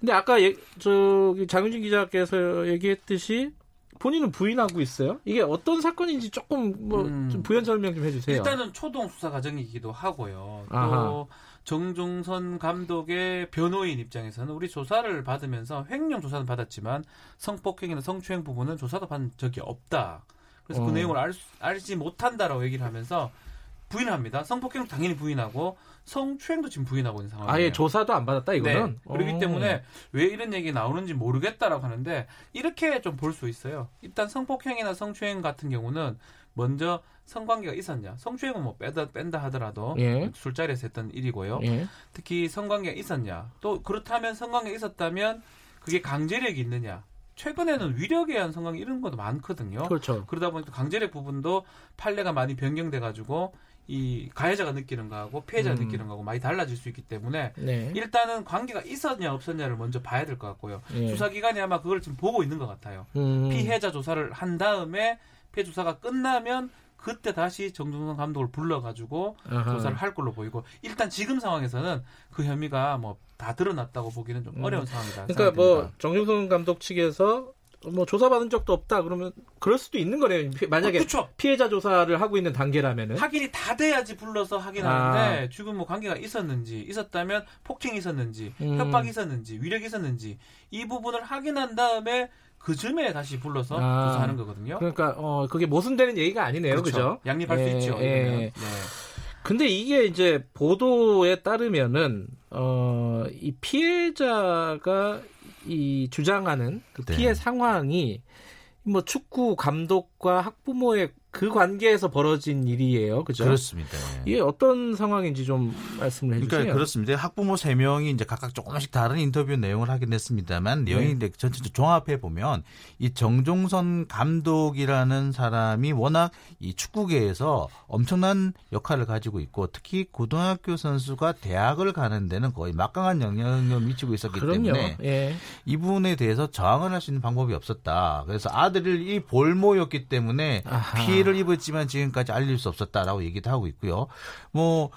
근데 아까 예, 저기 장윤진 기자께서 얘기했듯이 본인은 부인하고 있어요. 이게 어떤 사건인지 조금 뭐 음, 부연 설명 좀 해주세요. 일단은 초동 수사 과정이기도 하고요. 또 아하. 정종선 감독의 변호인 입장에서는 우리 조사를 받으면서 횡령 조사는 받았지만 성폭행이나 성추행 부분은 조사도 받은 적이 없다. 그래서 그 어. 그 내용을 알, 알지 못한다라고 얘기를 하면서 부인합니다. 성폭행 당연히 부인하고 성추행도 지금 부인하고 있는 상황이에요. 아예 조사도 안 받았다 이거는. 네. 그렇기 오. 때문에 왜 이런 얘기 나오는지 모르겠다라고 하는데 이렇게 좀 볼 수 있어요. 일단 성폭행이나 성추행 같은 경우는 먼저 성관계가 있었냐. 성추행은 뭐 빼다 뺀다 하더라도 예. 술자리에서 했던 일이고요. 예. 특히 성관계가 있었냐. 또 그렇다면 성관계가 있었다면 그게 강제력이 있느냐. 최근에는 위력에 의한 성관계 이런 것도 많거든요. 그렇죠. 그러다 보니까 강제력 부분도 판례가 많이 변경돼 가지고 이 가해자가 느끼는 거하고 피해자가 음. 느끼는 거하고 많이 달라질 수 있기 때문에 네. 일단은 관계가 있었냐 없었냐를 먼저 봐야 될 것 같고요. 네. 수사기관이 아마 그걸 지금 보고 있는 것 같아요. 음. 피해자 조사를 한 다음에 피해 조사가 끝나면 그때 다시 정종선 감독을 불러가지고 아하. 조사를 할 걸로 보이고 일단 지금 상황에서는 그 혐의가 뭐 다 드러났다고 보기는 좀 음. 어려운 상황이다. 그러니까 뭐 생각됩니다. 뭐 정종선 감독 측에서 뭐 조사받은 적도 없다 그러면 그럴 수도 있는 거네요. 만약에 어, 피해자 조사를 하고 있는 단계라면은 확인이 다 돼야지 불러서 확인하는데 아. 지금 뭐 관계가 있었는지 있었다면 폭행이 있었는지 음. 협박이 있었는지 위력이 있었는지 이 부분을 확인한 다음에 그 즈음에 다시 불러서 아. 조사하는 거거든요. 그러니까 어 그게 모순되는 얘기가 아니네요, 그렇죠? 그죠? 양립할 예, 수 있죠. 예. 네. 근데 이게 이제 보도에 따르면은 어 이 피해자가 이 주장하는 그 피해 네. 상황이 뭐 축구 감독과 학부모의 그 관계에서 벌어진 일이에요. 그죠? 그렇습니다. 이게 어떤 상황인지 좀 말씀을 해주세요. 그러니까 그렇습니다. 학부모 3명이 이제 각각 조금씩 다른 인터뷰 내용을 하긴 했습니다만 내용이 네. 전체 종합해 보면 이 정종선 감독이라는 사람이 워낙 이 축구계에서 엄청난 역할을 가지고 있고 특히 고등학교 선수가 대학을 가는 데는 거의 막강한 영향을 미치고 있었기 그럼요. 때문에 예. 이분에 대해서 저항을 할 수 있는 방법이 없었다. 그래서 아들이 볼모였기 때문에 피해 피해를 입었지만 지금까지 알릴 수 없었다라고 얘기도 하고 있고요. 뭐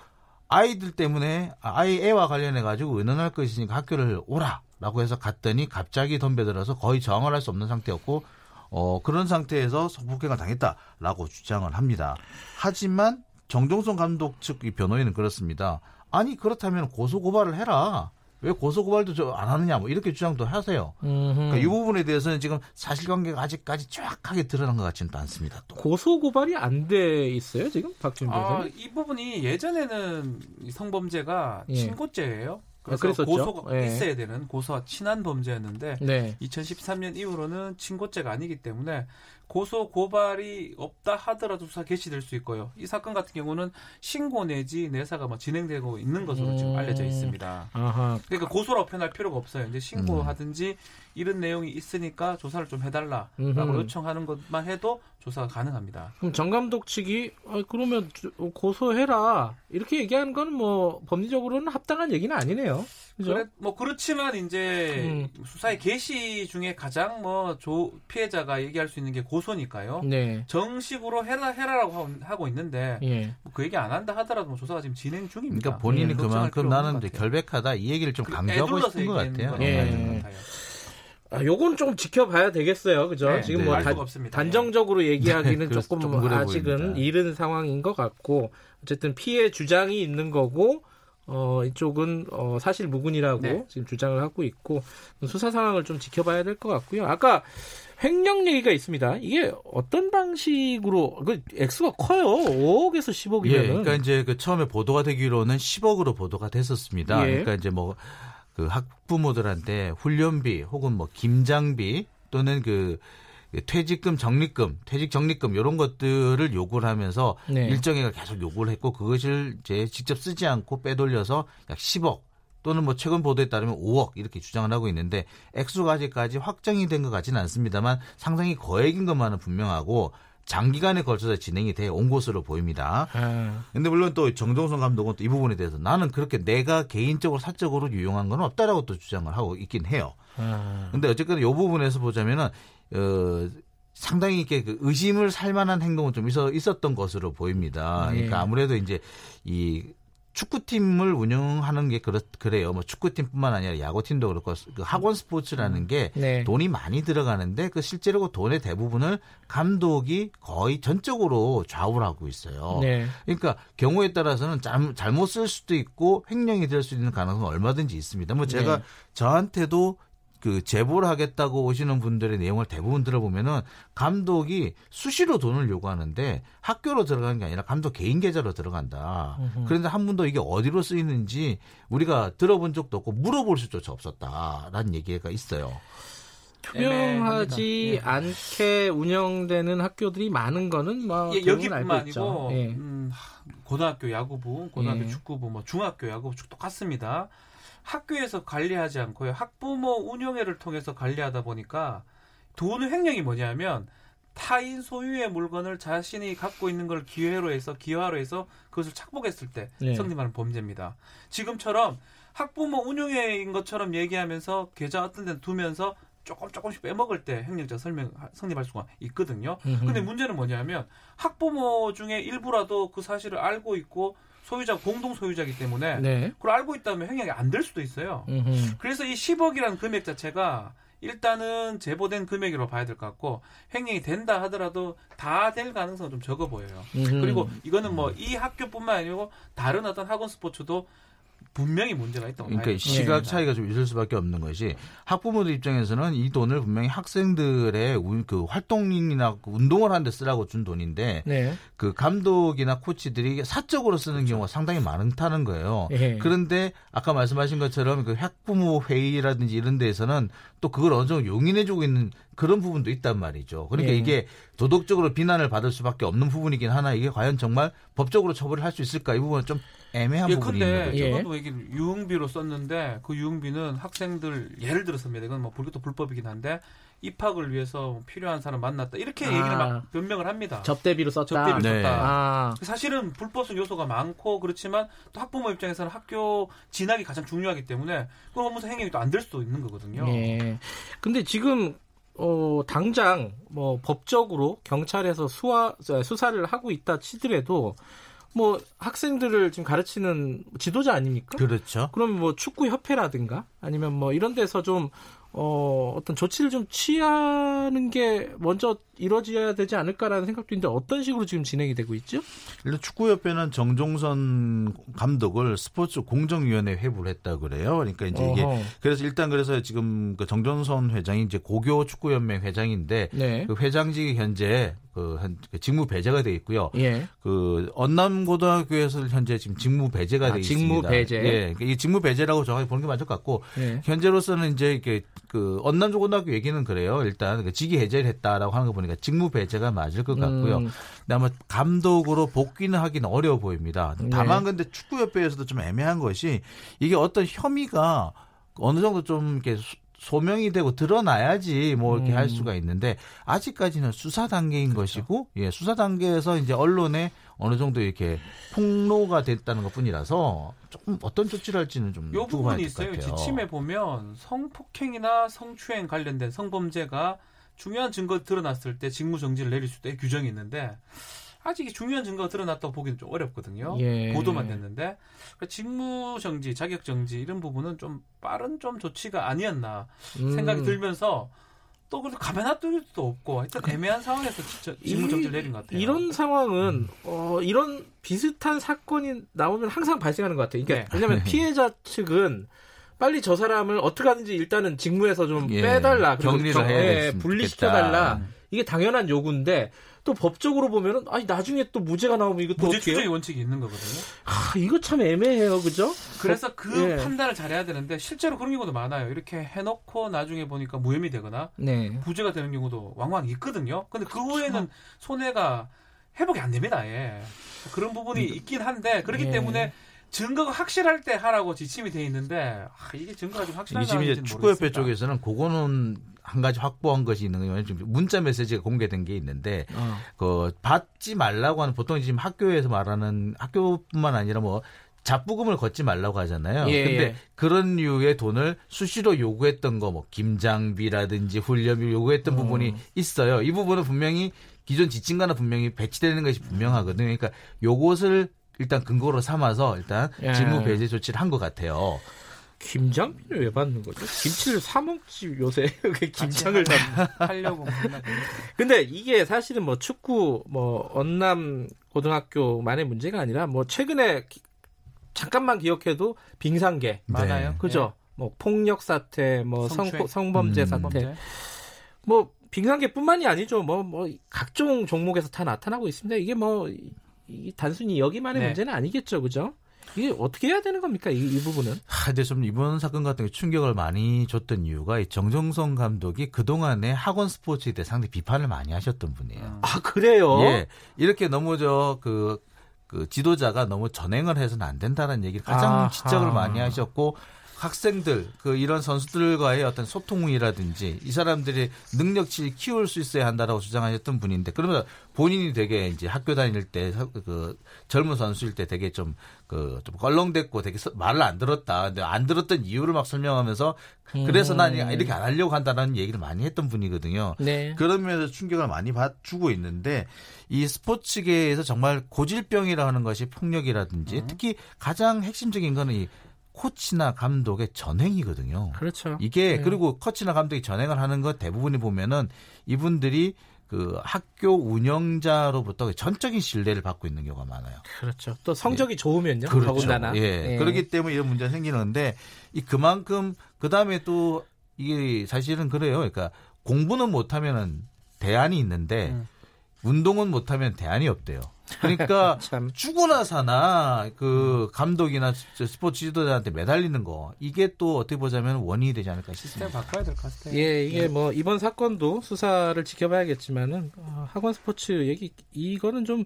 아이들 때문에 아이 애와 관련해 가지고 의논할 것이니까 학교를 오라라고 해서 갔더니 갑자기 덤벼들어서 거의 저항을 할 수 없는 상태였고 어 그런 상태에서 성폭행을 당했다라고 주장을 합니다. 하지만 정종선 감독 측 변호인은 그렇습니다. 아니 그렇다면 고소 고발을 해라. 왜 고소고발도 안 하느냐 뭐 이렇게 주장도 하세요. 그러니까 이 부분에 대해서는 지금 사실관계가 아직까지 정확하게 드러난 것 같지는 않습니다. 또. 고소고발이 안 돼 있어요 지금 박준 변호사? 아, 이 부분이 예전에는 성범죄가 예. 친고죄예요. 그래서 아, 고소가 예. 있어야 되는 고소와 친한 범죄였는데 네. 2013년 이후로는 친고죄가 아니기 때문에 고소 고발이 없다 하더라도 수사 개시될 수 있고요. 이 사건 같은 경우는 신고 내지 내사가 뭐 진행되고 있는 것으로 음. 지금 알려져 있습니다. 아하. 그러니까 고소라고 표현할 필요가 없어요. 이제 신고하든지 음. 이런 내용이 있으니까 조사를 좀 해달라라고 음흠. 요청하는 것만 해도 조사가 가능합니다. 그럼 정 감독 측이 아, 그러면 고소해라 이렇게 얘기하는 건 뭐 법리적으로는 합당한 얘기는 아니네요. 그죠? 그래, 뭐 그렇지만 이제 음. 수사의 개시 중에 가장 뭐 조, 피해자가 얘기할 수 있는 게 고소니까요. 네. 정식으로 해라 해라라고 하고 있는데 예. 뭐그 얘기 안 한다 하더라도 뭐 조사가 지금 진행 중입니다. 그러니까 본인이 예, 그만큼 나는 이제 결백하다 이 얘기를 좀 강조하고 싶은 것 같아요. 예. 아, 요 건 좀 지켜봐야 되겠어요. 그죠? 네, 지금 네, 뭐 단, 단정적으로 얘기하기는 [LAUGHS] 네, 조금 아직은 보입니다. 이른 상황인 것 같고 어쨌든 피해 주장이 있는 거고 어, 이쪽은 어, 사실 무근이라고 네. 지금 주장을 하고 있고 수사 상황을 좀 지켜봐야 될 것 같고요. 아까 횡령 얘기가 있습니다. 이게 어떤 방식으로 그 액수가 커요. 5억에서 10억이면. 예, 그러니까 이제 그 처음에 보도가 되기로는 10억으로 보도가 됐었습니다. 예. 그러니까 이제 뭐 그 학부모들한테 훈련비 혹은 뭐 김장비 또는 그 퇴직금, 적립금, 퇴직 적립금 이런 것들을 요구를 하면서 네. 일정액을 계속 요구를 했고 그것을 이제 직접 쓰지 않고 빼돌려서 약 10억 또는 뭐 최근 보도에 따르면 5억 이렇게 주장을 하고 있는데 액수가 아직까지 확정이 된 것 같지는 않습니다만 상당히 거액인 것만은 분명하고 장기간에 걸쳐서 진행이 돼 온 것으로 보입니다. 아. 근데 물론 또 정종선 감독은 또 이 부분에 대해서 나는 그렇게 내가 개인적으로 사적으로 유용한 건 없다라고 또 주장을 하고 있긴 해요. 아. 근데 어쨌든 이 부분에서 보자면은 어, 상당히 이렇게 그 의심을 살 만한 행동은 좀 있어, 있었던 것으로 보입니다. 네. 그러니까 아무래도 이제 이 축구팀을 운영하는 게 그렇, 그래요. 뭐 축구팀뿐만 아니라 야구팀도 그렇고 그 학원 스포츠라는 게 네. 돈이 많이 들어가는데 그 실제로 그 돈의 대부분을 감독이 거의 전적으로 좌우를 하고 있어요. 네. 그러니까 경우에 따라서는 잘, 잘못 쓸 수도 있고 횡령이 될 수 있는 가능성은 얼마든지 있습니다. 뭐 제가 네. 저한테도 그 제보를 하겠다고 오시는 분들의 내용을 대부분 들어보면은 감독이 수시로 돈을 요구하는데 학교로 들어가는 게 아니라 감독 개인 계좌로 들어간다. 그런데 한 분도 이게 어디로 쓰이는지 우리가 들어본 적도 없고 물어볼 수조차 없었다라는 얘기가 있어요. 투명하지 예. 않게 운영되는 학교들이 많은 거는 뭐 예, 여기뿐만 아니고 예. 음, 고등학교 야구부, 고등학교 예. 축구부, 뭐 중학교 야구부 똑같습니다. 학교에서 관리하지 않고요. 학부모 운영회를 통해서 관리하다 보니까 돈 횡령이 뭐냐면 타인 소유의 물건을 자신이 갖고 있는 걸 기회로 해서 기화로 해서 그것을 착복했을 때 네. 성립하는 범죄입니다. 지금처럼 학부모 운영회인 것처럼 얘기하면서 계좌 어떤 데 두면서 조금 조금씩 빼먹을 때 횡령죄 설명 성립할 수가 있거든요. 근데 문제는 뭐냐면 학부모 중에 일부라도 그 사실을 알고 있고 소유자 공동 소유자이기 때문에 네. 그걸 알고 있다면 횡령이 안 될 수도 있어요. 음흠. 그래서 이 10억이라는 금액 자체가 일단은 제보된 금액으로 봐야 될 것 같고 횡령이 된다 하더라도 다 될 가능성은 좀 적어 보여요. 음흠. 그리고 이거는 뭐 이 학교뿐만 아니고 다른 어떤 학원 스포츠도 분명히 문제가 있다고 그러니까 시각 차이가 좀 있을 수밖에 없는 것이 학부모들 입장에서는 이 돈을 분명히 학생들의 그 활동이나 그 운동을 하는데 쓰라고 준 돈인데 네. 그 감독이나 코치들이 사적으로 쓰는 그렇죠. 경우가 상당히 많다는 거예요. 네. 그런데 아까 말씀하신 것처럼 그 학부모 회의라든지 이런 데에서는 또 그걸 어느 정도 용인해주고 있는 그런 부분도 있단 말이죠. 그러니까 네. 이게 도덕적으로 비난을 받을 수밖에 없는 부분이긴 하나 이게 과연 정말 법적으로 처벌을 할 수 있을까 이 부분은 좀 애매한 예, 부분이 있는 거죠. 예. 저도 얘기 유흥비로 썼는데 그 유흥비는 학생들 예를 들어서입니다. 이건 뭐 불교도 불법이긴 한데 입학을 위해서 필요한 사람 만났다 이렇게 아. 얘기를 막 변명을 합니다. 접대비로 썼다. 접대비로 네. 썼다. 아. 사실은 불법성 요소가 많고 그렇지만 또 학부모 입장에서는 학교 진학이 가장 중요하기 때문에 그런 업무상 행위가 또안 될 수도 있는 거거든요. 예. 근데 지금 어, 당장 뭐 법적으로 경찰에서 수화, 수사를 하고 있다 치더라도 뭐 학생들을 지금 가르치는 지도자 아닙니까? 그렇죠. 그럼 뭐 축구 협회라든가 아니면 뭐 이런 데서 좀 어, 어떤 조치를 좀 취하는 게 먼저 이루어져야 되지 않을까라는 생각도 있는데 어떤 식으로 지금 진행이 되고 있죠? 일단 축구협회는 정종선 감독을 스포츠 공정위원회 회부를 했다 그래요. 그러니까 이제 이게 어허. 그래서 일단 그래서 지금 그 정종선 회장이 이제 고교 축구연맹 회장인데 네. 그 회장직이 현재 그, 그 직무 배제가 돼 있고요. 예. 그 언남 고등학교에서 현재 지금 직무 배제가 아, 돼 있습니다. 직무 배제. 예. 그러니까 이 직무 배제라고 정확히 보는 게 맞을 것 같고 예. 현재로서는 이제 이렇게 그 언남 고등학교 얘기는 그래요. 일단 그 직위 해제를 했다라고 하는 거 보니 까 직무 배제가 맞을 것 같고요. 음. 그다음에 감독으로 복귀는 하기는 어려워 보입니다. 네. 다만 네. 근데 축구협회에서도 좀 애매한 것이 이게 어떤 혐의가 어느 정도 좀 이렇게 소명이 되고 드러나야지 뭐 이렇게 음. 할 수가 있는데 아직까지는 수사 단계인 그렇죠. 것이고 예 수사 단계에서 이제 언론에 어느 정도 이렇게 폭로가 됐다는 것뿐이라서 조금 어떤 조치를 할지는 좀 요 부분이 있어요. 지침에 보면 성폭행이나 성추행 관련된 성범죄가 중요한 증거 드러났을 때 직무 정지를 내릴 수 있다 규정이 있는데 아직 중요한 증거가 드러났다고 보기는 좀 어렵거든요. 예. 보도만 됐는데 그러니까 직무 정지, 자격 정지 이런 부분은 좀 빠른 좀 조치가 아니었나 음. 생각이 들면서 또 그래서 가만 놔둘 수도 없고 하여튼 애매한 상황에서 진짜 직무 정지를 내린 것 같아요. 이런 상황은 음. 어, 이런 비슷한 사건이 나오면 항상 발생하는 것 같아요. 그러니까 네. 왜냐하면 [LAUGHS] 피해자 측은 빨리 저 사람을 어떻게 하든지 일단은 직무에서 좀 예. 빼달라. 격리를 해 예, 분리시켜달라. 이게 당연한 요구인데 또 법적으로 보면은 아니 나중에 또 무죄가 나오면 이것도 무죄 추정의 원칙이 있는 거거든요. 아 이거 참 애매해요, 그죠? 그래서 그 예. 판단을 잘해야 되는데 실제로 그런 경우도 많아요. 이렇게 해놓고 나중에 보니까 무혐의 되거나 네. 부재가 되는 경우도 왕왕 있거든요. 근데 그 그렇죠. 후에는 손해가 회복이 안 됩니다. 예. 그런 부분이 음. 있긴 한데 그렇기 예. 때문에 증거가 확실할 때 하라고 지침이 돼 있는데 아, 이게 증거가 좀 확실한지 지금 이제 축구협회 쪽에서는 그거는 한 가지 확보한 것이 있는 거예요. 지금 문자 메시지가 공개된 게 있는데 어. 그 받지 말라고 하는 보통 지금 학교에서 말하는 학교뿐만 아니라 뭐 잡부금을 걷지 말라고 하잖아요. 예, 근데 예. 그런 류의 돈을 수시로 요구했던 거 뭐 김장비라든지 훈련비 요구했던 음. 부분이 있어요. 이 부분은 분명히 기존 지침과는 분명히 배치되는 것이 분명하거든요. 그러니까 요것을 일단 근거로 삼아서 일단 예. 직무 배제 조치를 한 것 같아요. 김장비를 왜 받는 거죠? 김치를 사 먹지 요새 [LAUGHS] 왜 김장을 하려고 근데 이게 사실은 뭐 축구 뭐 언남 고등학교만의 문제가 아니라 뭐 최근에 잠깐만 기억해도 빙상계 맞아요. 그죠? 네. 뭐 폭력 사태, 뭐 성, 성범죄 음. 사태. 뭐 빙상계뿐만이 아니죠. 뭐뭐 뭐 각종 종목에서 다 나타나고 있습니다. 이게 뭐 이, 단순히 여기만의 네. 문제는 아니겠죠, 그죠? 이게 어떻게 해야 되는 겁니까? 이, 이 부분은? 아, 근데 좀 이번 사건 같은 게 충격을 많이 줬던 이유가 정정성 감독이 그동안에 학원 스포츠에 대해 상당히 비판을 많이 하셨던 분이에요. 아, 그래요? 예. 이렇게 너무 저, 그, 그 지도자가 너무 전행을 해서는 안 된다는 얘기를 가장 아하. 지적을 많이 하셨고 학생들 그 이런 선수들과의 어떤 소통이라든지 이 사람들이 능력치를 키울 수 있어야 한다라고 주장하셨던 분인데 그러면 본인이 되게 이제 학교 다닐 때 그 젊은 선수일 때 되게 좀그좀 껄렁댔고 되게 말을 안 들었다. 근데 안 들었던 이유를 막 설명하면서 그래서 난 음. 이렇게 안 하려고 한다는 얘기를 많이 했던 분이거든요. 네. 그러면서 충격을 많이 주고 있는데 이 스포츠계에서 정말 고질병이라 하는 것이 폭력이라든지 음. 특히 가장 핵심적인 거는 이 코치나 감독의 전행이거든요. 그렇죠. 이게 네. 그리고 코치나 감독이 전행을 하는 것 대부분이 보면은 이분들이 그 학교 운영자로부터 전적인 신뢰를 받고 있는 경우가 많아요. 그렇죠. 또 성적이 네. 좋으면요. 그렇죠. 더군다나. 예. 예. 그렇기 때문에 이런 문제가 생기는데 이 그만큼 그 다음에 또 이게 사실은 그래요. 그러니까 공부는 못하면은 대안이 있는데 음. 운동은 못하면 대안이 없대요. 그러니까 [LAUGHS] 죽어나 사나 그 감독이나 스포츠 지도자한테 매달리는 거 이게 또 어떻게 보자면 원인이 되지 않을까 싶습니다. 시스템 바꿔야 될 것 같아요. 예, 이게 네. 뭐 이번 사건도 수사를 지켜봐야겠지만은 어, 학원 스포츠 얘기 이거는 좀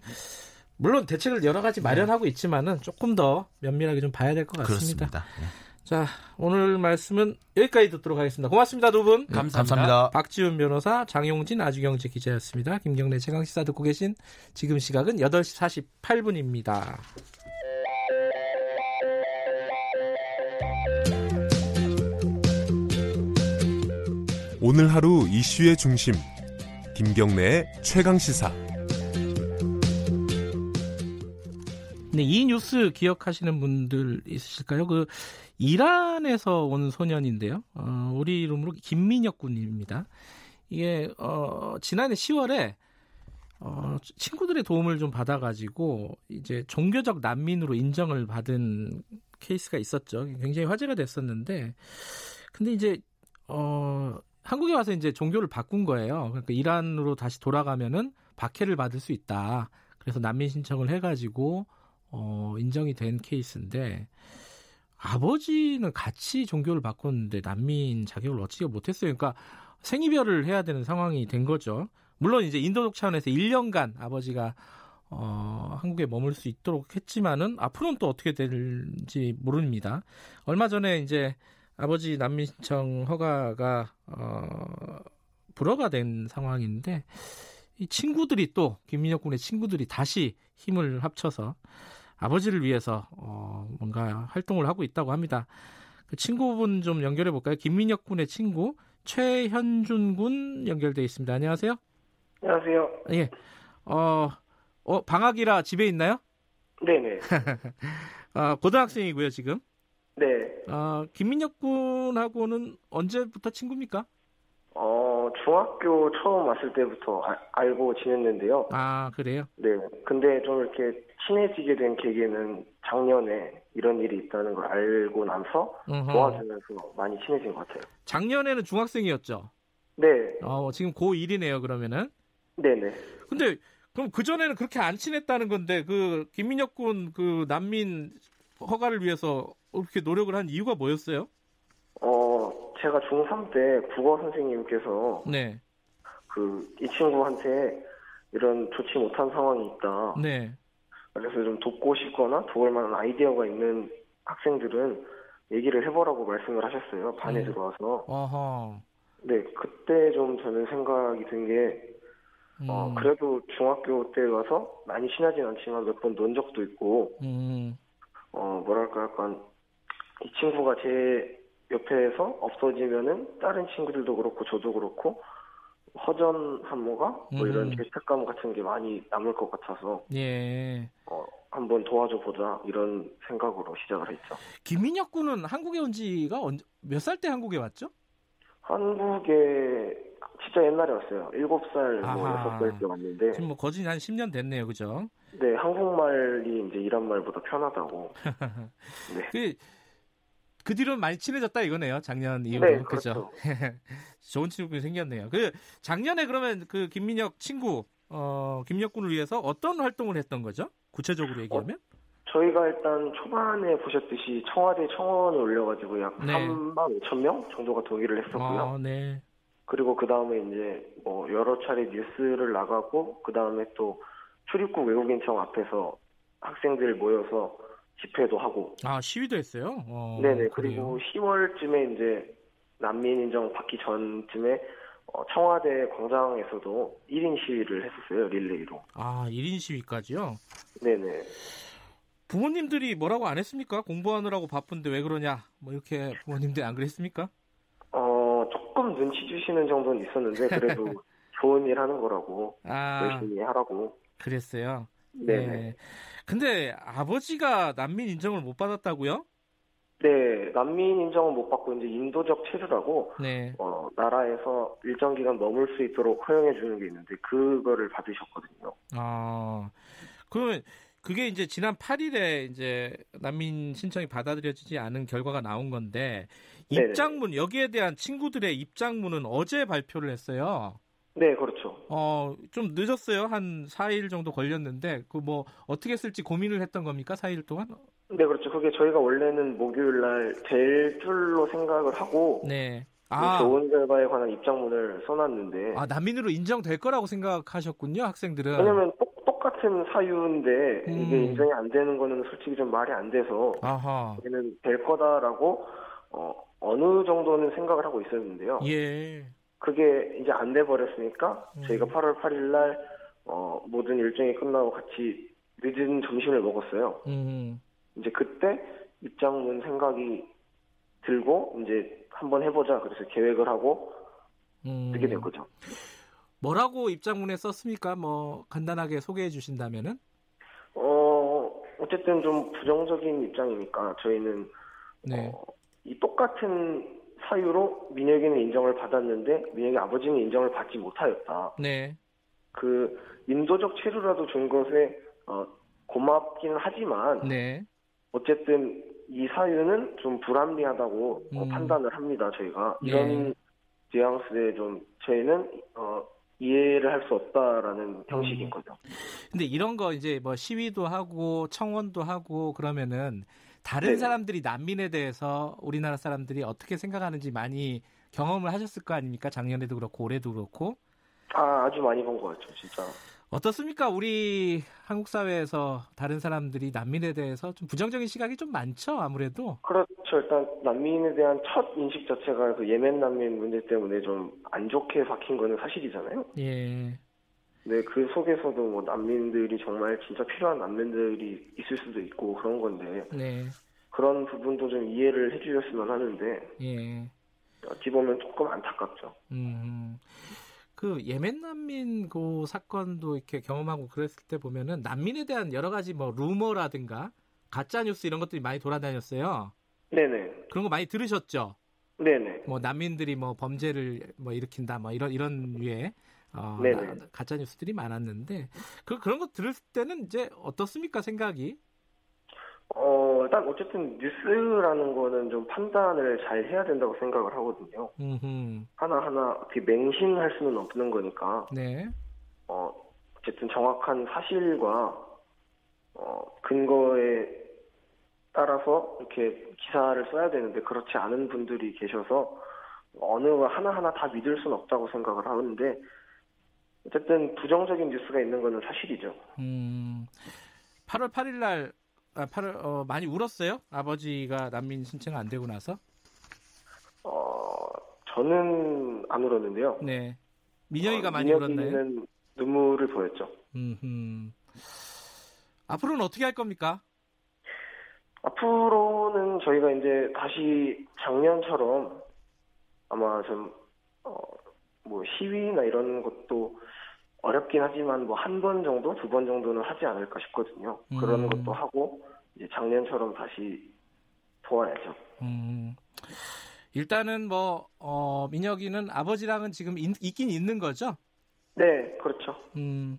물론 대책을 여러 가지 마련하고 있지만은 조금 더 면밀하게 좀 봐야 될 것 같습니다. 그렇습니다. 네. 자, 오늘 말씀은 여기까지 듣도록 하겠습니다. 고맙습니다, 두 분. 네, 감사합니다. 감사합니다. 박지훈 변호사, 장용진 아주경제 기자였습니다. 김경래 최강 시사 듣고 계신 지금 시각은 8시 48분입니다. 오늘 하루 이슈의 중심. 김경래의 최강 시사. 네, 이 뉴스 기억하시는 분들 있으실까요? 그 이란에서 온 소년인데요. 어, 우리 이름으로 김민혁 군입니다. 이게 어, 지난해 10월에 어, 친구들의 도움을 좀 받아가지고 이제 종교적 난민으로 인정을 받은 케이스가 있었죠. 굉장히 화제가 됐었는데, 근데 이제 어, 한국에 와서 이제 종교를 바꾼 거예요. 그러니까 이란으로 다시 돌아가면은 박해를 받을 수 있다. 그래서 난민 신청을 해가지고 어, 인정이 된 케이스인데 아버지는 같이 종교를 바꿨는데 난민 자격을 얻지가 못했어요. 그러니까 생이별을 해야 되는 상황이 된 거죠. 물론 이제 인도적 차원에서 1년간 아버지가 어, 한국에 머물 수 있도록 했지만은 앞으로는 또 어떻게 될지 모릅니다. 얼마 전에 이제 아버지 난민 신청 허가가 어, 불허가 된 상황인데 이 친구들이 또 김민혁 군의 친구들이 다시 힘을 합쳐서 아버지를 위해서 어, 뭔가 활동을 하고 있다고 합니다. 그 친구분 좀 연결해 볼까요? 김민혁 군의 친구 최현준 군 연결돼 있습니다. 안녕하세요. 안녕하세요. 예. 어, 어 방학이라 집에 있나요? 네네. [LAUGHS] 어, 고등학생이고요 지금. 네. 어, 김민혁 군하고는 언제부터 친구입니까? 어, 중학교 처음 왔을 때부터 아, 알고 지냈는데요. 아, 그래요? 네. 근데 좀 이렇게 친해지게 된 계기는 작년에 이런 일이 있다는 걸 알고 나서 어허. 도와주면서 많이 친해진 것 같아요. 작년에는 중학생이었죠? 네. 어, 지금 고1이네요, 그러면은? 네네. 근데, 그럼 그전에는 그렇게 안 친했다는 건데, 그, 김민혁 군 그 난민 허가를 위해서 그렇게 노력을 한 이유가 뭐였어요? 어, 제가 중3 때 국어 선생님께서 네. 그 이 친구한테 이런 좋지 못한 상황이 있다. 네. 그래서 좀 돕고 싶거나 도울 만한 아이디어가 있는 학생들은 얘기를 해보라고 말씀을 하셨어요. 반에 네. 들어와서. 어허. 네, 그때 좀 저는 생각이 든 게, 어, 음. 그래도 중학교 때 와서 많이 친하진 않지만 몇 번 논 적도 있고, 음. 어 뭐랄까 약간 이 친구가 제 옆에서 없어지면은 다른 친구들도 그렇고 저도 그렇고 허전 한모가 뭐 이런 음. 죄책감 같은 게 많이 남을 것 같아서 예. 어, 한번 도와줘 보자 이런 생각으로 시작을 했죠. 김민혁 군은 한국에 온 지가 몇 살 때 한국에 왔죠? 한국에 진짜 옛날에 왔어요. 7살, 뭐 6살 때 왔는데. 지금 뭐 거진 한 10년 됐네요. 그죠? 네, 한국말이 이제 이란 말보다 편하다고. [LAUGHS] 네. 그, 그 뒤로 많이 친해졌다 이거네요. 작년 이후로. 네, 그렇죠. [LAUGHS] 좋은 친구분이 생겼네요. 그 작년에 그러면 그 김민혁 친구 어 김민혁 군을 위해서 어떤 활동을 했던 거죠? 구체적으로 얘기하면? 어, 저희가 일단 초반에 보셨듯이 청와대 청원을 올려가지고 약 네. 3만 5천 명 정도가 동의를 했었고요. 아, 네. 그리고 그 다음에 이제 뭐 여러 차례 뉴스를 나가고 그 다음에 또 출입국 외국인청 앞에서 학생들 모여서 집회도 하고. 아 시위도 했어요? 어, 네네. 그리고 10월쯤에 이제 난민 인정 받기 전쯤에 어, 청와대 광장에서도 1인 시위를 했었어요 릴레이로. 아 1인 시위까지요? 네네. 부모님들이 뭐라고 안 했습니까? 공부하느라고 바쁜데 왜 그러냐? 뭐 이렇게 부모님들이 안 그랬습니까? 어 조금 눈치 주시는 정도는 있었는데 그래도 [LAUGHS] 좋은 일 하는 거라고 아, 열심히 하라고. 그랬어요. 네. 네. 근데 아버지가 난민 인정을 못 받았다고요? 네, 난민 인정을 못 받고 이제 인도적 체류라고 네. 어, 나라에서 일정 기간 머물 수 있도록 허용해 주는 게 있는데 그거를 받으셨거든요. 아, 그러면 그게 이제 지난 8일에 이제 난민 신청이 받아들여지지 않은 결과가 나온 건데 입장문 여기에 대한 친구들의 입장문은 어제 발표를 했어요. 네, 그렇죠. 어, 좀 늦었어요. 한 4일 정도 걸렸는데, 그 뭐, 어떻게 쓸지 고민을 했던 겁니까? 4일 동안? 네, 그렇죠. 그게 저희가 원래는 목요일 날 될 줄로 생각을 하고, 네. 그 아. 좋은 결과에 관한 입장문을 써놨는데. 아, 난민으로 인정될 거라고 생각하셨군요, 학생들은. 왜냐면 똑, 똑같은 사유인데, 음. 이게 인정이 안 되는 거는 솔직히 좀 말이 안 돼서, 아하. 얘는 될 거다라고, 어, 어느 정도는 생각을 하고 있었는데요. 예. 그게 이제 안 돼 버렸으니까 음. 저희가 8월 8일 날 어, 모든 일정이 끝나고 같이 늦은 점심을 먹었어요. 음. 이제 그때 입장문 생각이 들고 이제 한번 해보자 그래서 계획을 하고 음. 쓰게 된 거죠. 뭐라고 입장문에 썼습니까? 뭐 간단하게 소개해 주신다면은? 어 어쨌든 좀 부정적인 입장이니까 저희는 네. 어, 이 똑같은 사유로 민혁이는 인정을 받았는데 민혁이 아버지는 인정을 받지 못하였다. 네. 그 인도적 체류라도 준 것에 어, 고맙기는 하지만 네. 어쨌든 이 사유는 좀 불합리하다고 어, 음. 판단을 합니다. 저희가 네. 이런 뉘앙스에 좀 저희는 어, 이해를 할 수 없다라는 형식인 음. 거죠. 근데 이런 거 이제 뭐 시위도 하고 청원도 하고 그러면은 다른 네 사람들이 난민에 대해서 우리나라 사람들이 어떻게 생각하는지 많이 경험을 하셨을 거 아닙니까? 작년에도 그렇고 올해도 그렇고. 아, 아주 많이 본 것 같죠, 진짜. 어떻습니까? 우리 한국 사회에서 다른 사람들이 난민에 대해서 좀 부정적인 시각이 좀 많죠, 아무래도. 그렇죠. 일단 난민에 대한 첫 인식 자체가 그 예멘 난민 문제 때문에 좀 안 좋게 박힌 거는 사실이잖아요. 예. 네, 그 속에서도 뭐 난민들이 정말 진짜 필요한 난민들이 있을 수도 있고 그런 건데. 네. 그런 부분도 좀 이해를 해주셨으면 하는데. 예. 어찌 보면 조금 안타깝죠. 음. 그 예멘 난민 그 사건도 이렇게 경험하고 그랬을 때 보면은 난민에 대한 여러 가지 뭐 루머라든가 가짜 뉴스 이런 것들이 많이 돌아다녔어요. 네네. 그런 거 많이 들으셨죠? 네네. 뭐 난민들이 뭐 범죄를 뭐 일으킨다 뭐 이런 이런 류의 어, 가짜 뉴스들이 많았는데 그 그런 거 들을 때는 이제 어떻습니까 생각이? 어 일단 어쨌든 뉴스라는 거는 좀 판단을 잘 해야 된다고 생각을 하거든요. 하나 하나 어떻게 맹신할 수는 없는 거니까. 네. 어 어쨌든 정확한 사실과 어 근거에 따라서 이렇게 기사를 써야 되는데 그렇지 않은 분들이 계셔서 어느 하나하나 다 믿을 수는 없다고 생각을 하는데 어쨌든 부정적인 뉴스가 있는 거는 사실이죠. 음, 8월 8일 날 아, 8월 어, 많이 울었어요? 아버지가 난민 신청 안 되고 나서? 어, 저는 안 울었는데요. 네. 민영이가 어, 많이 울었나요? 눈물을 보였죠. 음. 앞으로는 어떻게 할 겁니까? 앞으로는 저희가 이제 다시 작년처럼 아마 좀, 어, 뭐 시위나 이런 것도 어렵긴 하지만 뭐 한 번 정도, 두 번 정도는 하지 않을까 싶거든요. 음. 그런 것도 하고 이제 작년처럼 다시 도와야죠. 음. 일단은 뭐 어, 민혁이는 아버지랑은 지금 있, 있긴 있는 거죠? 네, 그렇죠. 음.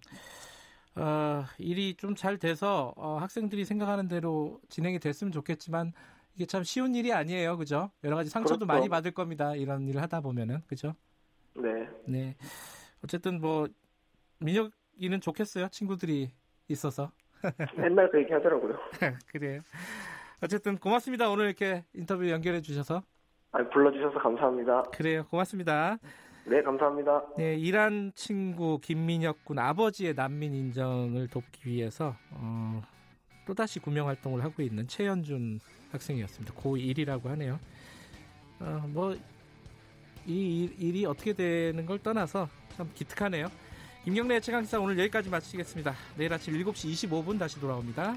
어, 일이 좀 잘 돼서 어, 학생들이 생각하는 대로 진행이 됐으면 좋겠지만 이게 참 쉬운 일이 아니에요, 그죠? 여러 가지 상처도 그렇죠. 많이 받을 겁니다. 이런 일을 하다 보면은, 그죠? 네. 네. 어쨌든 뭐 민혁이는 좋겠어요, 친구들이 있어서. [LAUGHS] 맨날 그 얘기 하더라고요. [LAUGHS] 그래요. 어쨌든 고맙습니다. 오늘 이렇게 인터뷰 연결해 주셔서. 아, 불러주셔서 감사합니다. 그래요. 고맙습니다. 네, 감사합니다. 네, 이란 친구 김민혁 군 아버지의 난민 인정을 돕기 위해서 어, 또다시 구명 활동을 하고 있는 최현준 학생이었습니다. 고1이라고 하네요. 어, 뭐, 이 일 이 어떻게 되는 걸 떠나서 참 기특하네요. 김경래 최강사 오늘 여기까지 마치겠습니다. 내일 아침 7시 25분 다시 돌아옵니다.